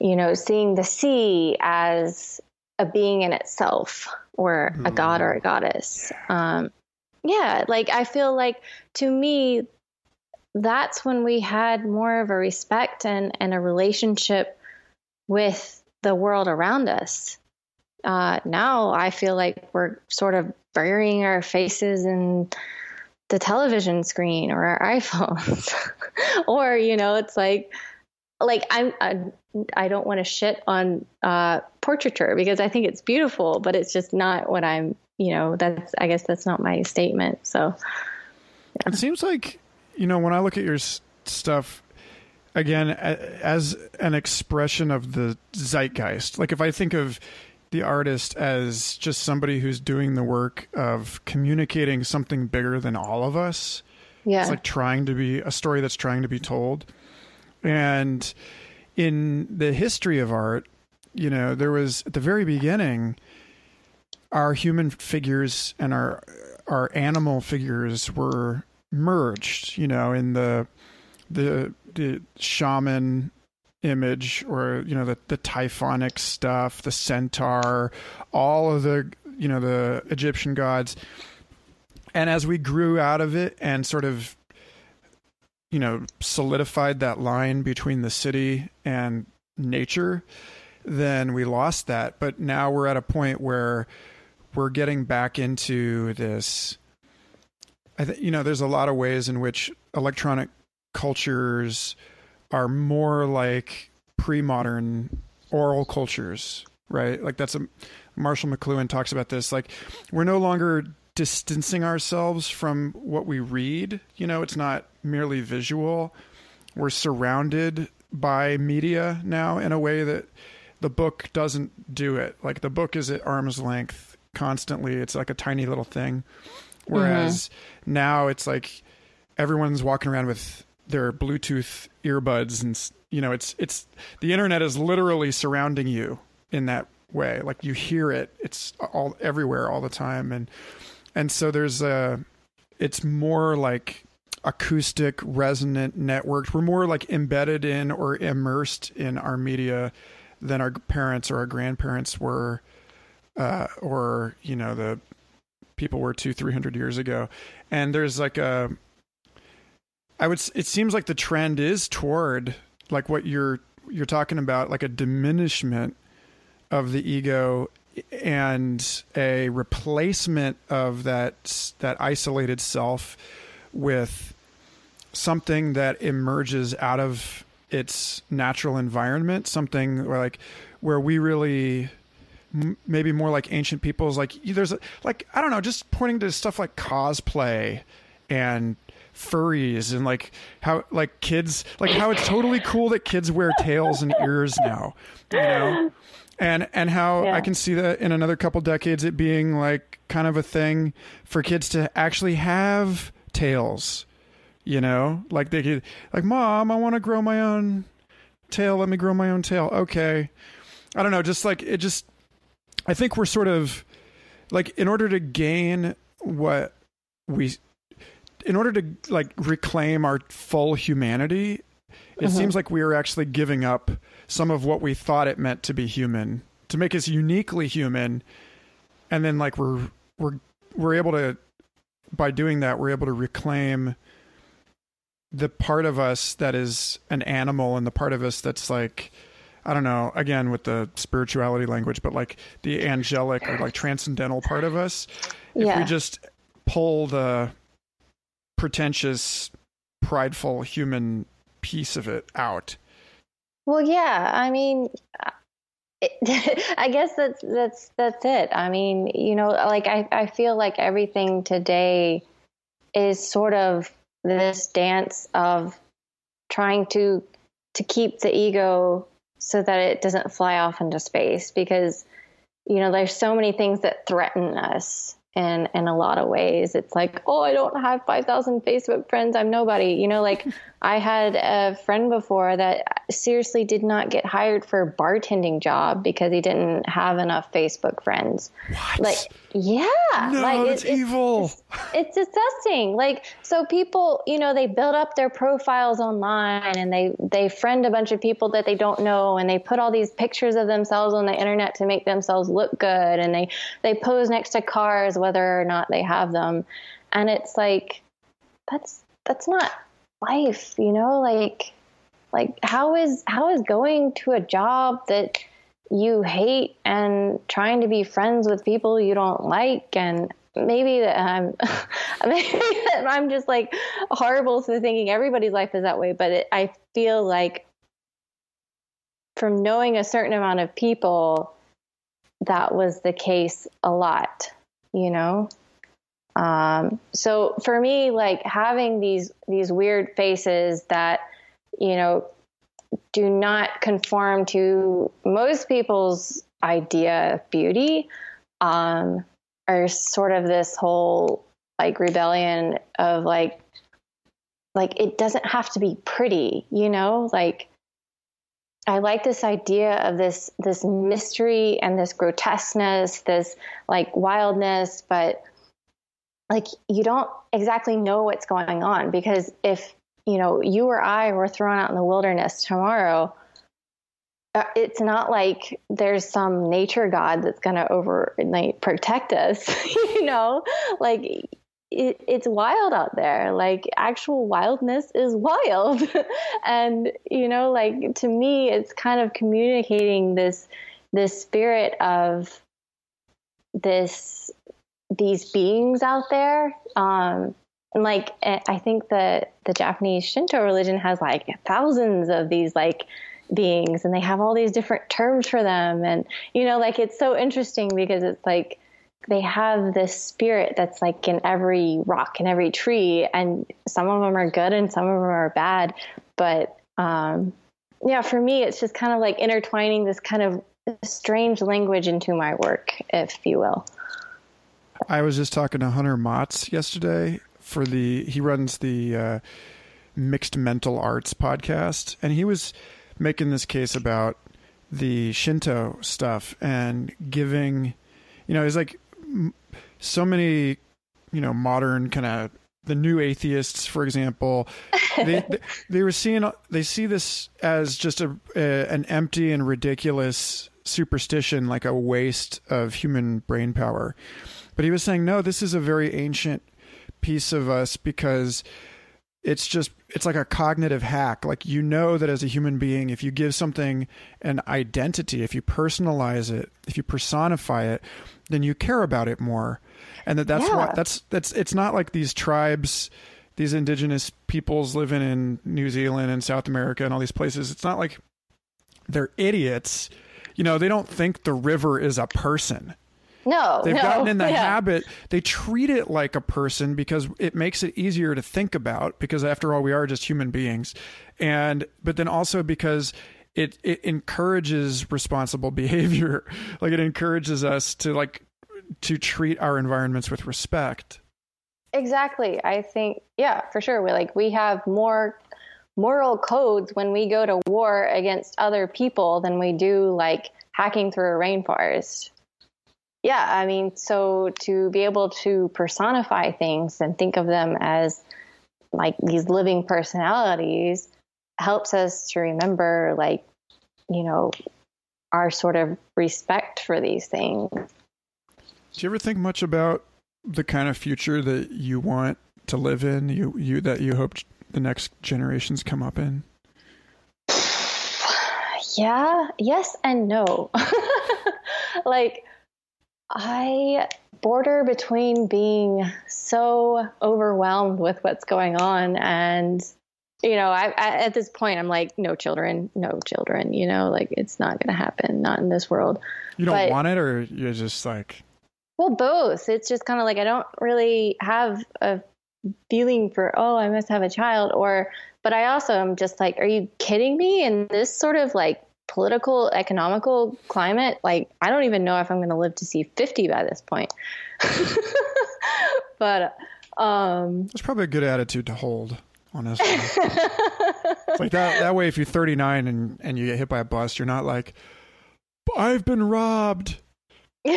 you know seeing the sea as a being in itself or a god or a goddess. Um, yeah like i feel like to me that's when we had more of a respect and, and a relationship with the world around us uh, now i feel like we're sort of burying our faces in the television screen or our iPhones. or, you know, it's like like I'm I, I don't want to shit on uh portraiture because I think it's beautiful, but it's just not what I'm, you know, that's I guess that's not my statement. So It seems like, you know, when I look at your s- stuff, again, a- as an expression of the zeitgeist, like if I think of the artist as just somebody who's doing the work of communicating something bigger than all of us, yeah. it's like trying to be a story that's trying to be told. And in the history of art, you know, there was at the very beginning, our human figures and our our animal figures were merged. You know, in the the the shaman image or you know the the typhonic stuff, the centaur, all of the you know the Egyptian gods. And as we grew out of it and sort of you know solidified that line between the city and nature, then we lost that. But now we're at a point where we're getting back into this. I think you know there's a lot of ways in which electronic cultures are more like pre-modern oral cultures, right? Like that's a Marshall McLuhan talks about this. Like we're no longer distancing ourselves from what we read. You know, it's not merely visual. We're surrounded by media now in a way that the book doesn't do it. Like the book is at arm's length constantly. It's like a tiny little thing. Whereas mm-hmm. now it's like everyone's walking around with their Bluetooth earbuds and you know it's it's the internet is literally surrounding you in that way. Like you hear it. It's all everywhere all the time and and so there's a it's more like acoustic resonant networked. We're more like embedded in or immersed in our media than our parents or our grandparents were uh, or you know the people were two three hundred years ago. And there's like a i would it seems like the trend is toward like what you're you're talking about like a diminishment of the ego and a replacement of that that isolated self with something that emerges out of its natural environment something where like where we really m- maybe more like ancient peoples like there's a, like i don't know just pointing to stuff like cosplay and furries and like how like kids like how it's totally cool that kids wear tails and ears now you know and and how Yeah. I can see that in another couple decades it being like kind of a thing for kids to actually have tails, you know, like they could like mom, I want to grow my own tail. Let me grow my own tail. Okay, I don't know, just like it just. I think we're sort of like in order to gain what we in order to like reclaim our full humanity it uh-huh. seems like we are actually giving up some of what we thought it meant to be human to make us uniquely human and then like we're we're we're able to by doing that we're able to reclaim the part of us that is an animal and the part of us that's like I don't know, again with the spirituality language, but like the angelic or like transcendental part of us. If Yeah. we just pull the pretentious, prideful human piece of it out. Well, yeah. I mean, it, I guess that's that's that's it. I mean, you know, like I I feel like everything today is sort of this dance of trying to to keep the ego so that it doesn't fly off into space because you know there's so many things that threaten us in in a lot of ways. It's like oh i don't have 5000 facebook friends. I'm nobody. You know like i had a friend before that seriously did not get hired for a bartending job because he didn't have enough facebook friends What? like yeah no, like that's it- evil. it's disgusting like so people you know they build up their profiles online and they they friend a bunch of people that they don't know and they put all these pictures of themselves on the internet to make themselves look good and they they pose next to cars whether or not they have them and it's like that's that's not life you know like like how is how is going to a job that you hate and trying to be friends with people you don't like? And maybe that I'm maybe that I'm just like horrible to thinking everybody's life is that way but it, I feel like from knowing a certain amount of people that was the case a lot you know um, so for me like having these these weird faces that you know do not conform to most people's idea of beauty um, are sort of this whole like rebellion of like like it doesn't have to be pretty you know? Like i like this idea of this this mystery and this grotesqueness this like wildness but like you don't exactly know what's going on because if you know you or i were thrown out in the wilderness tomorrow uh, it's not like there's some nature god that's going to over like protect us you know? Like it, it's wild out there. Like actual wildness is wild. And you know like to me it's kind of communicating this this spirit of this these beings out there um and like eh, i think the the japanese shinto religion has like thousands of these like beings and they have all these different terms for them. And you know like it's so interesting because it's like they have this spirit that's like in every rock and every tree and some of them are good and some of them are bad. But um yeah for me it's just kind of like intertwining this kind of strange language into my work if you will I was just talking to Hunter Maats yesterday for the he runs the uh, Mixed Mental Arts podcast, and he was making this case about the Shinto stuff and giving, you know, he's like so many, you know, modern kind of the new atheists, for example, they, they they were seeing they see this as just a, a an empty and ridiculous superstition, like a waste of human brain power. But he was saying, no, this is a very ancient piece of us because it's just it's like a cognitive hack. Like you know that as a human being if you give something an identity if you personalize it if you personify it then you care about it more. And that that's Yeah. what that's that's it's not like these tribes these indigenous peoples living in New Zealand and South America and all these places. It's not like they're idiots. You know they don't think the river is a person No, They've no, gotten in the yeah. habit. They treat it like a person because it makes it easier to think about. Because after all, we are just human beings, and but then also because it it encourages responsible behavior. Like it encourages us to like to treat our environments with respect. Exactly. I think, yeah, for sure. We like we have more moral codes when we go to war against other people than we do like hacking through a rainforest. Yeah, I mean, so to be able to personify things and think of them as like these living personalities helps us to remember like, you know, our sort of respect for these things. Do you ever think much about the kind of future that you want to live in? You you that you hope the next generations come up in. Yeah, yes and no. like, I border between being so overwhelmed with what's going on and you know I, I at this point i'm like no children no children you know like it's not going to happen not in this world. You don't But- want it, or you're just like well both. It's just kind of like i don't really have a feeling for oh i must have a child or but i also am just like are you kidding me? And this sort of like political economical climate like i don't even know if i'm going to live to see 50 by this point but um That's probably a good attitude to hold, honestly. Like that that way if you're 39 and and you get hit by a bus, you're not like I've been robbed.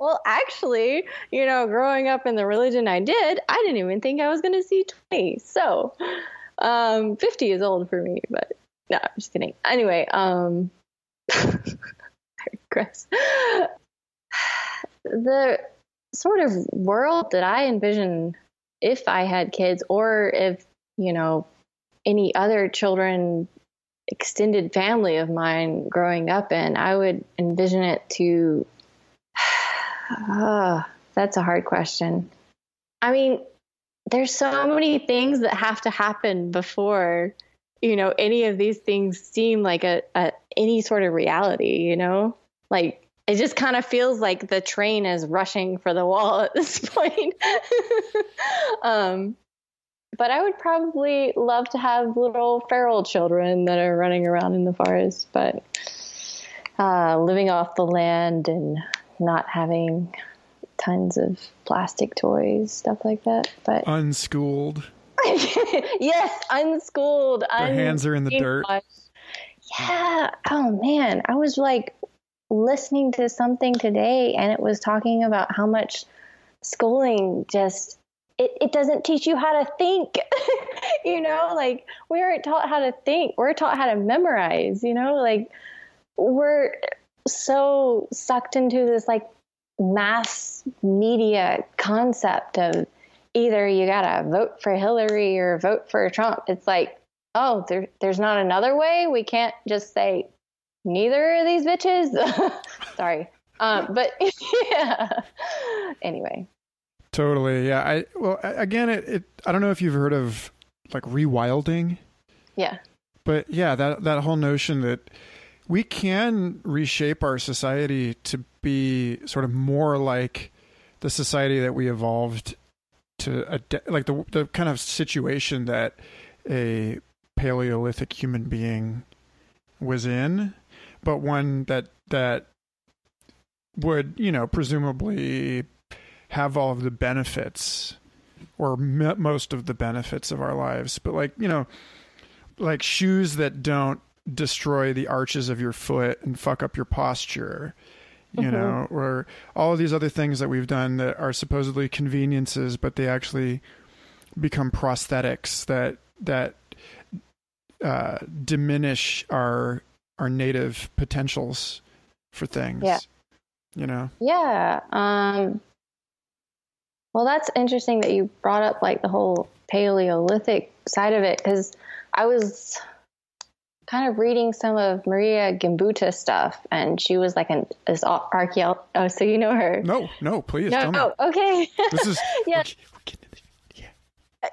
well actually you know growing up in the religion i did i didn't even think i was going to see 20 so um 50 is old for me but no i'm just kidding anyway um digress. the sort of world that i envision if i had kids or if you know any other children extended family of mine growing up in i would envision it to Ah, that's a hard question. I mean, there's so many things that have to happen before, you know, any of these things seem like a, a any sort of reality, you know? Like it just kind of feels like the train is rushing for the wall at this point. um but I would probably love to have little feral children that are running around in the forest, but uh, living off the land and not having tons of plastic toys, stuff like that. But Unschooled. yes, unschooled. Their hands are in the dirt. Yeah. Oh man, I was like listening to something today, and it was talking about how much schooling just it, it doesn't teach you how to think. you know, like we aren't taught how to think. We're taught how to memorize. You know, like we're so sucked into this like mass media concept of either you gotta vote for Hillary or vote for Trump. It's like, oh, there, there's not another way. We can't just say neither of these bitches. Sorry, um, but yeah. Anyway, Totally. Yeah. I well again it, it I don't know if you've heard of like rewilding, yeah, but yeah, that that whole notion that we can reshape our society to be sort of more like the society that we evolved to ad- like the the kind of situation that a paleolithic human being was in but one that that would you know presumably have all of the benefits or m- most of the benefits of our lives. But like you know like shoes that don't destroy the arches of your foot and fuck up your posture you Mhm. know or all of these other things that we've done that are supposedly conveniences but they actually become prosthetics that that uh, diminish our our native potentials for things Yeah. you know yeah. Um, Well, that's interesting that you brought up like the whole Paleolithic side of it because I was kind of reading some of Maria Gimbutas stuff, and she was like an this archaeologist. Oh, so you know her? No, no, please. No, no. Oh, okay. This is yeah. We're, we're yeah.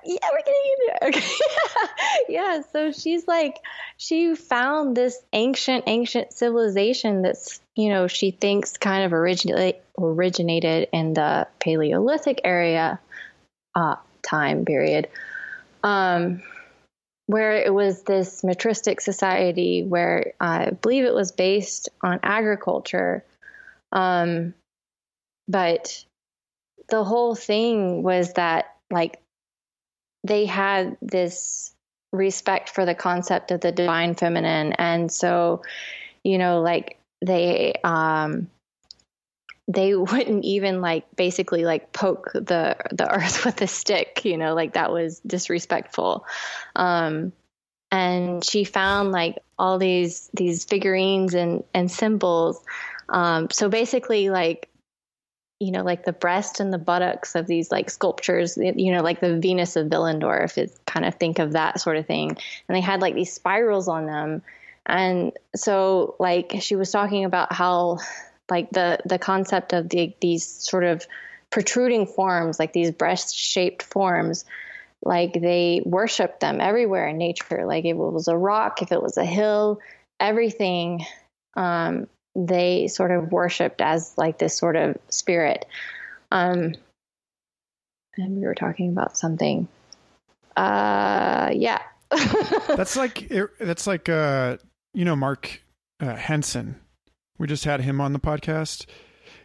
Yeah, we're getting into it. Okay. yeah. So she's like, she found this ancient, ancient civilization that's, you know, she thinks kind of originally originated in the Paleolithic area, uh, time period. Um, where it was this matristic society where I believe it was based on agriculture. Um, but the whole thing was that, like, they had this respect for the concept of the divine feminine. And so, you know, like, they, um, they wouldn't even like basically like poke the the earth with a stick you know like that was disrespectful. Um and she found like all these these figurines and and symbols. Um so basically like you know like the breast and the buttocks of these like sculptures you know like the venus of willendorf is kind of think of that sort of thing. And they had like these spirals on them. And so like she was talking about how like the the concept of the, these sort of protruding forms, like these breast shaped forms, like they worshiped them everywhere in nature. Like if it was a rock, if it was a hill, everything um, they sort of worshipped as like this sort of spirit. Um, and we were talking about something. Uh, yeah. that's like that's like uh, you know Mark uh, Henson we just had him on the podcast.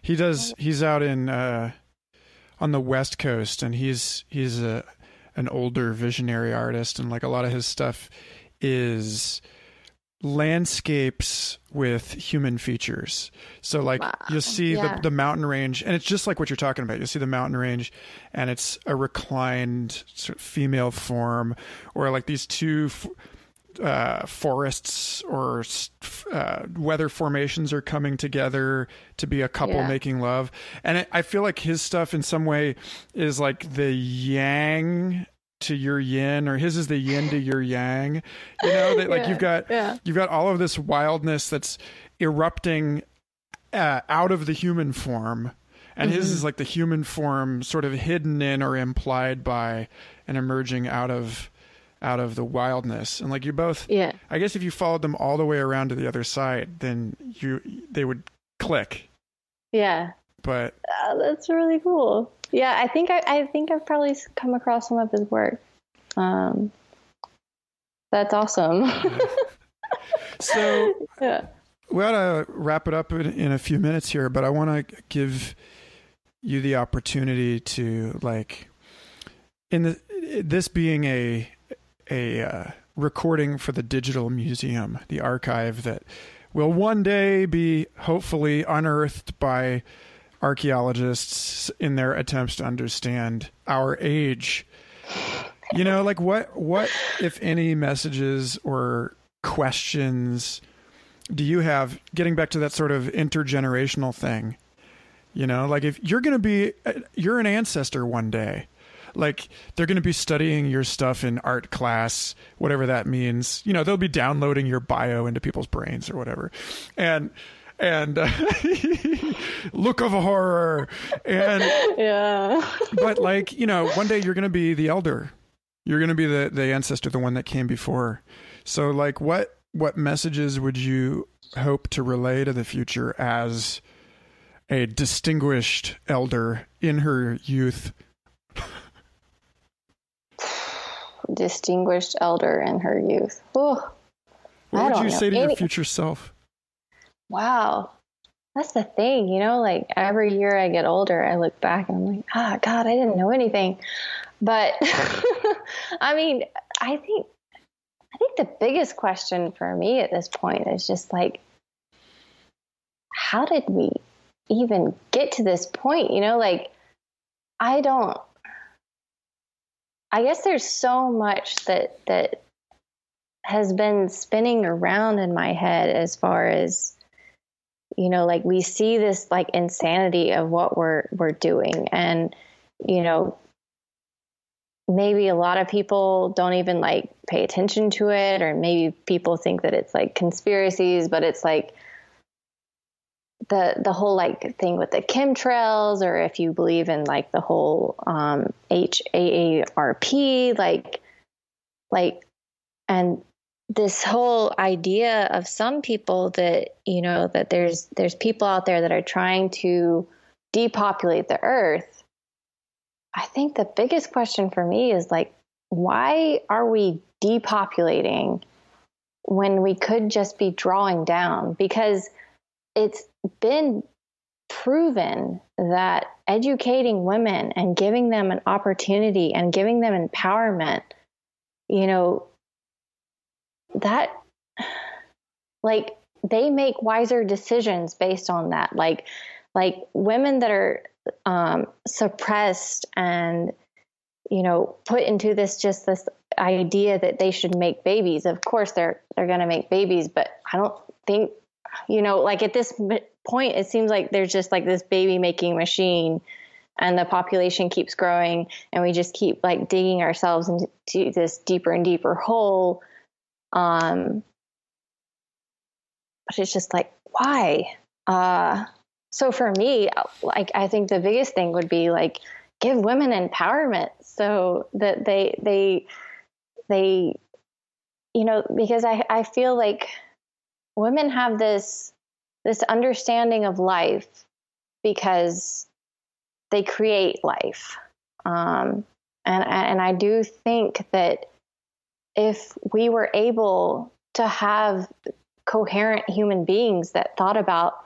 He does. He's out in uh, on the West Coast, and he's he's a an older visionary artist, and like a lot of his stuff is landscapes with human features. So like wow. you'll see yeah. the, the mountain range and it's just like what you're talking about. You'll see the mountain range and it's a reclined sort of female form or like these two uh, forests or uh, weather formations are coming together to be a couple yeah. making love. And I feel like his stuff in some way is like the yang to your yin or his is the yin to your yang you know that like yeah, you've got yeah. you've got all of this wildness that's erupting uh, out of the human form and mm-hmm. his is like the human form sort of hidden in or implied by and emerging out of out of the wildness. And like you both yeah. I guess if you followed them all the way around to the other side then you they would click. Yeah. But uh, that's really cool. Yeah i think I, I think i've probably come across some of his work. Um that's awesome. So yeah. we ought to wrap it up in, in a few minutes here but i want to give you the opportunity to like in the this being a a uh, recording for the digital museum, the archive that will one day be hopefully unearthed by archaeologists in their attempts to understand our age. You know, like what what if any messages or questions do you have getting back to that sort of intergenerational thing? You know, like if you're going to be uh, you're an ancestor one day like they're going to be studying your stuff in art class, whatever that means. You know, they'll be downloading your bio into people's brains or whatever. And and uh, look of horror. And yeah. But like you know one day you're going to be the elder. You're going to be the the ancestor the one that came before. So like what what messages would you hope to relay to the future as a distinguished elder in her youth distinguished elder in her youth. Oh, what would you say to Any- your future self? Wow. That's the thing, you know, like every year I get older, I look back and I'm like, ah, oh, God, I didn't know anything. But I mean, I think, I think the biggest question for me at this point is just like, how did we even get to this point? You know, like, I don't, I guess there's so much that that has been spinning around in my head as far as you know like we see this like insanity of what we're we're doing. And you know, maybe a lot of people don't even like pay attention to it, or maybe people think that it's like conspiracies, but it's like the the whole like thing with the chemtrails, or if you believe in like the whole um, HAARP, like like and this whole idea of some people that you know that there's there's people out there that are trying to depopulate the earth. I think the biggest question for me is like why are we depopulating when we could just be drawing down? Because it's been proven that educating women and giving them an opportunity and giving them empowerment you know that like they make wiser decisions based on that. Like like women that are um, suppressed and you know put into this just this idea that they should make babies. Of course they're they're going to make babies but i don't think you know like at this point it seems like there's just like this baby making machine and the population keeps growing and we just keep like digging ourselves into this deeper and deeper hole um, but it's just like, why? Uh, so for me, like, I think the biggest thing would be like, give women empowerment so that they, they, they, you know, because I, I feel like women have this, this understanding of life because they create life. Um, and, and I do think that if we were able to have coherent human beings that thought about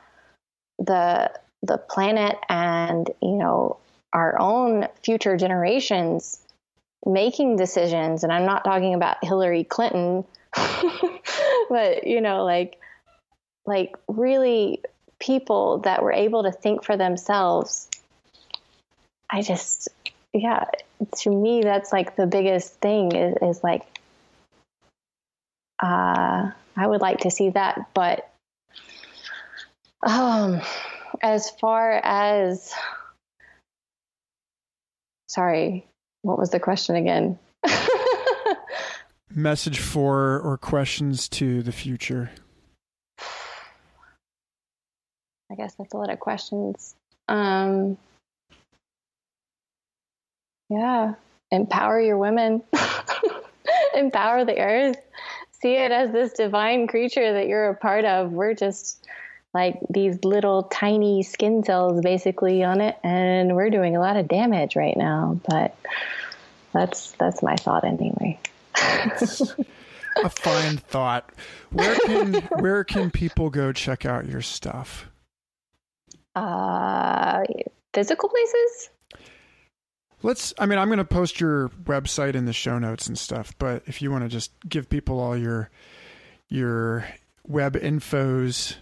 the the planet and you know our own future generations making decisions and i'm not talking about hillary clinton but you know like like really people that were able to think for themselves i just yeah to me that's like the biggest thing is, is like uh, I would like to see that. But um, as far as, sorry, what was the question again? Message for or questions to the future. I guess that's a lot of questions. Um, yeah, empower your women, empower the earth see it as this divine creature that you're a part of. We're just like these little tiny skin cells basically on it and we're doing a lot of damage right now, but that's that's my thought anyway. A fine thought. Where can where can people go check out your stuff? Uh physical places? Let's. I mean, I'm going to post your website in the show notes and stuff. But if you want to just give people all your your web infos,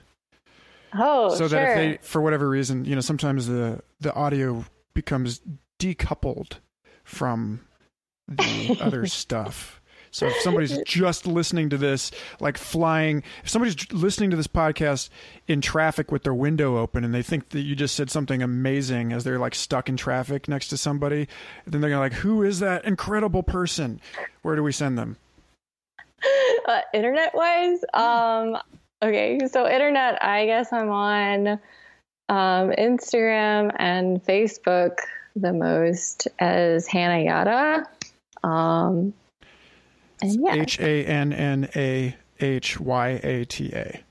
oh, so sure. that if they, for whatever reason, you know, sometimes the the audio becomes decoupled from the other stuff. So if somebody's just listening to this, like flying, if somebody's listening to this podcast in traffic with their window open and they think that you just said something amazing as they're like stuck in traffic next to somebody, then they're gonna like, who is that incredible person? Where do we send them? Uh, internet wise, um, okay, so internet, I guess I'm on um, Instagram and Facebook the most as Hannah Yata. Um, H A N N A H Y A T A.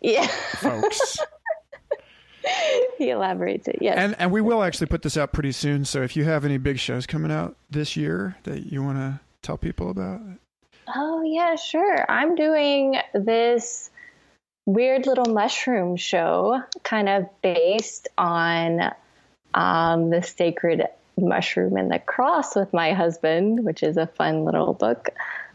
Yeah. Folks. he elaborates it, yes. And and we will actually put this out pretty soon. So if you have any big shows coming out this year that you want to tell people about. Oh yeah, sure. I'm doing this weird little mushroom show, kind of based on um, the sacred mushroom and the cross with my husband, which is a fun little book.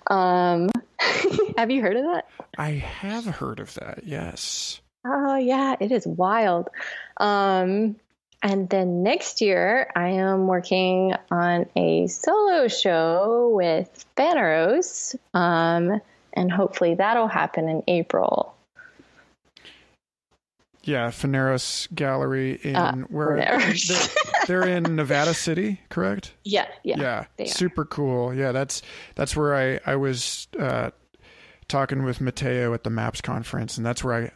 Um, have you heard of that? I have heard of that. Yes. Oh yeah, it is wild. Um, and then next year, I am working on a solo show with Faneros, um, and hopefully that'll happen in April. Yeah, Faneros Gallery in Uh, where they're, they're in Nevada City, correct? Yeah, yeah, Yeah, are. super cool. Yeah, that's that's where I I was uh, talking with Mateo at the Maps conference, and that's where I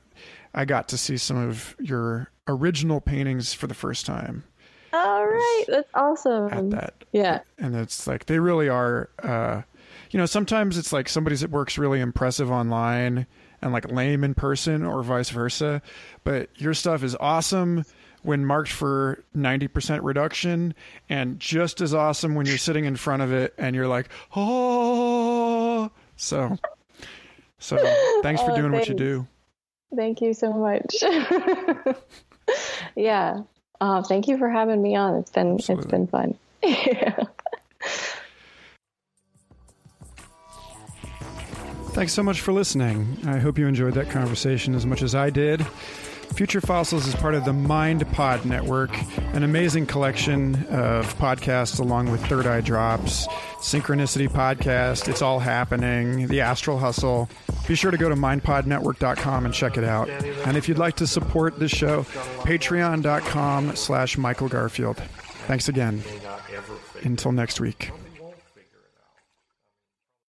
I got to see some of your original paintings for the first time All right, that's awesome. at that Yeah, and it's like they really are uh you know sometimes it's like somebody's work's really impressive online and like lame in person or vice versa but your stuff is awesome when marked for 90% reduction and just as awesome when you're sitting in front of it and you're like oh so so thanks for Oh, doing what you do thank you so much. yeah, uh, thank you for having me on. It's been it's been fun. yeah. Thanks so much for listening. I hope you enjoyed that conversation as much as I did. Future Fossils is part of the Mind Pod Network, an amazing collection of podcasts along with Third Eye Drops, Synchronicity Podcast, It's All Happening, The Astral Hustle. Be sure to go to mindpodnetwork.com and check it out. And if you'd like to support this show, patreon.com slash Michael Garfield. Thanks again. Until next week.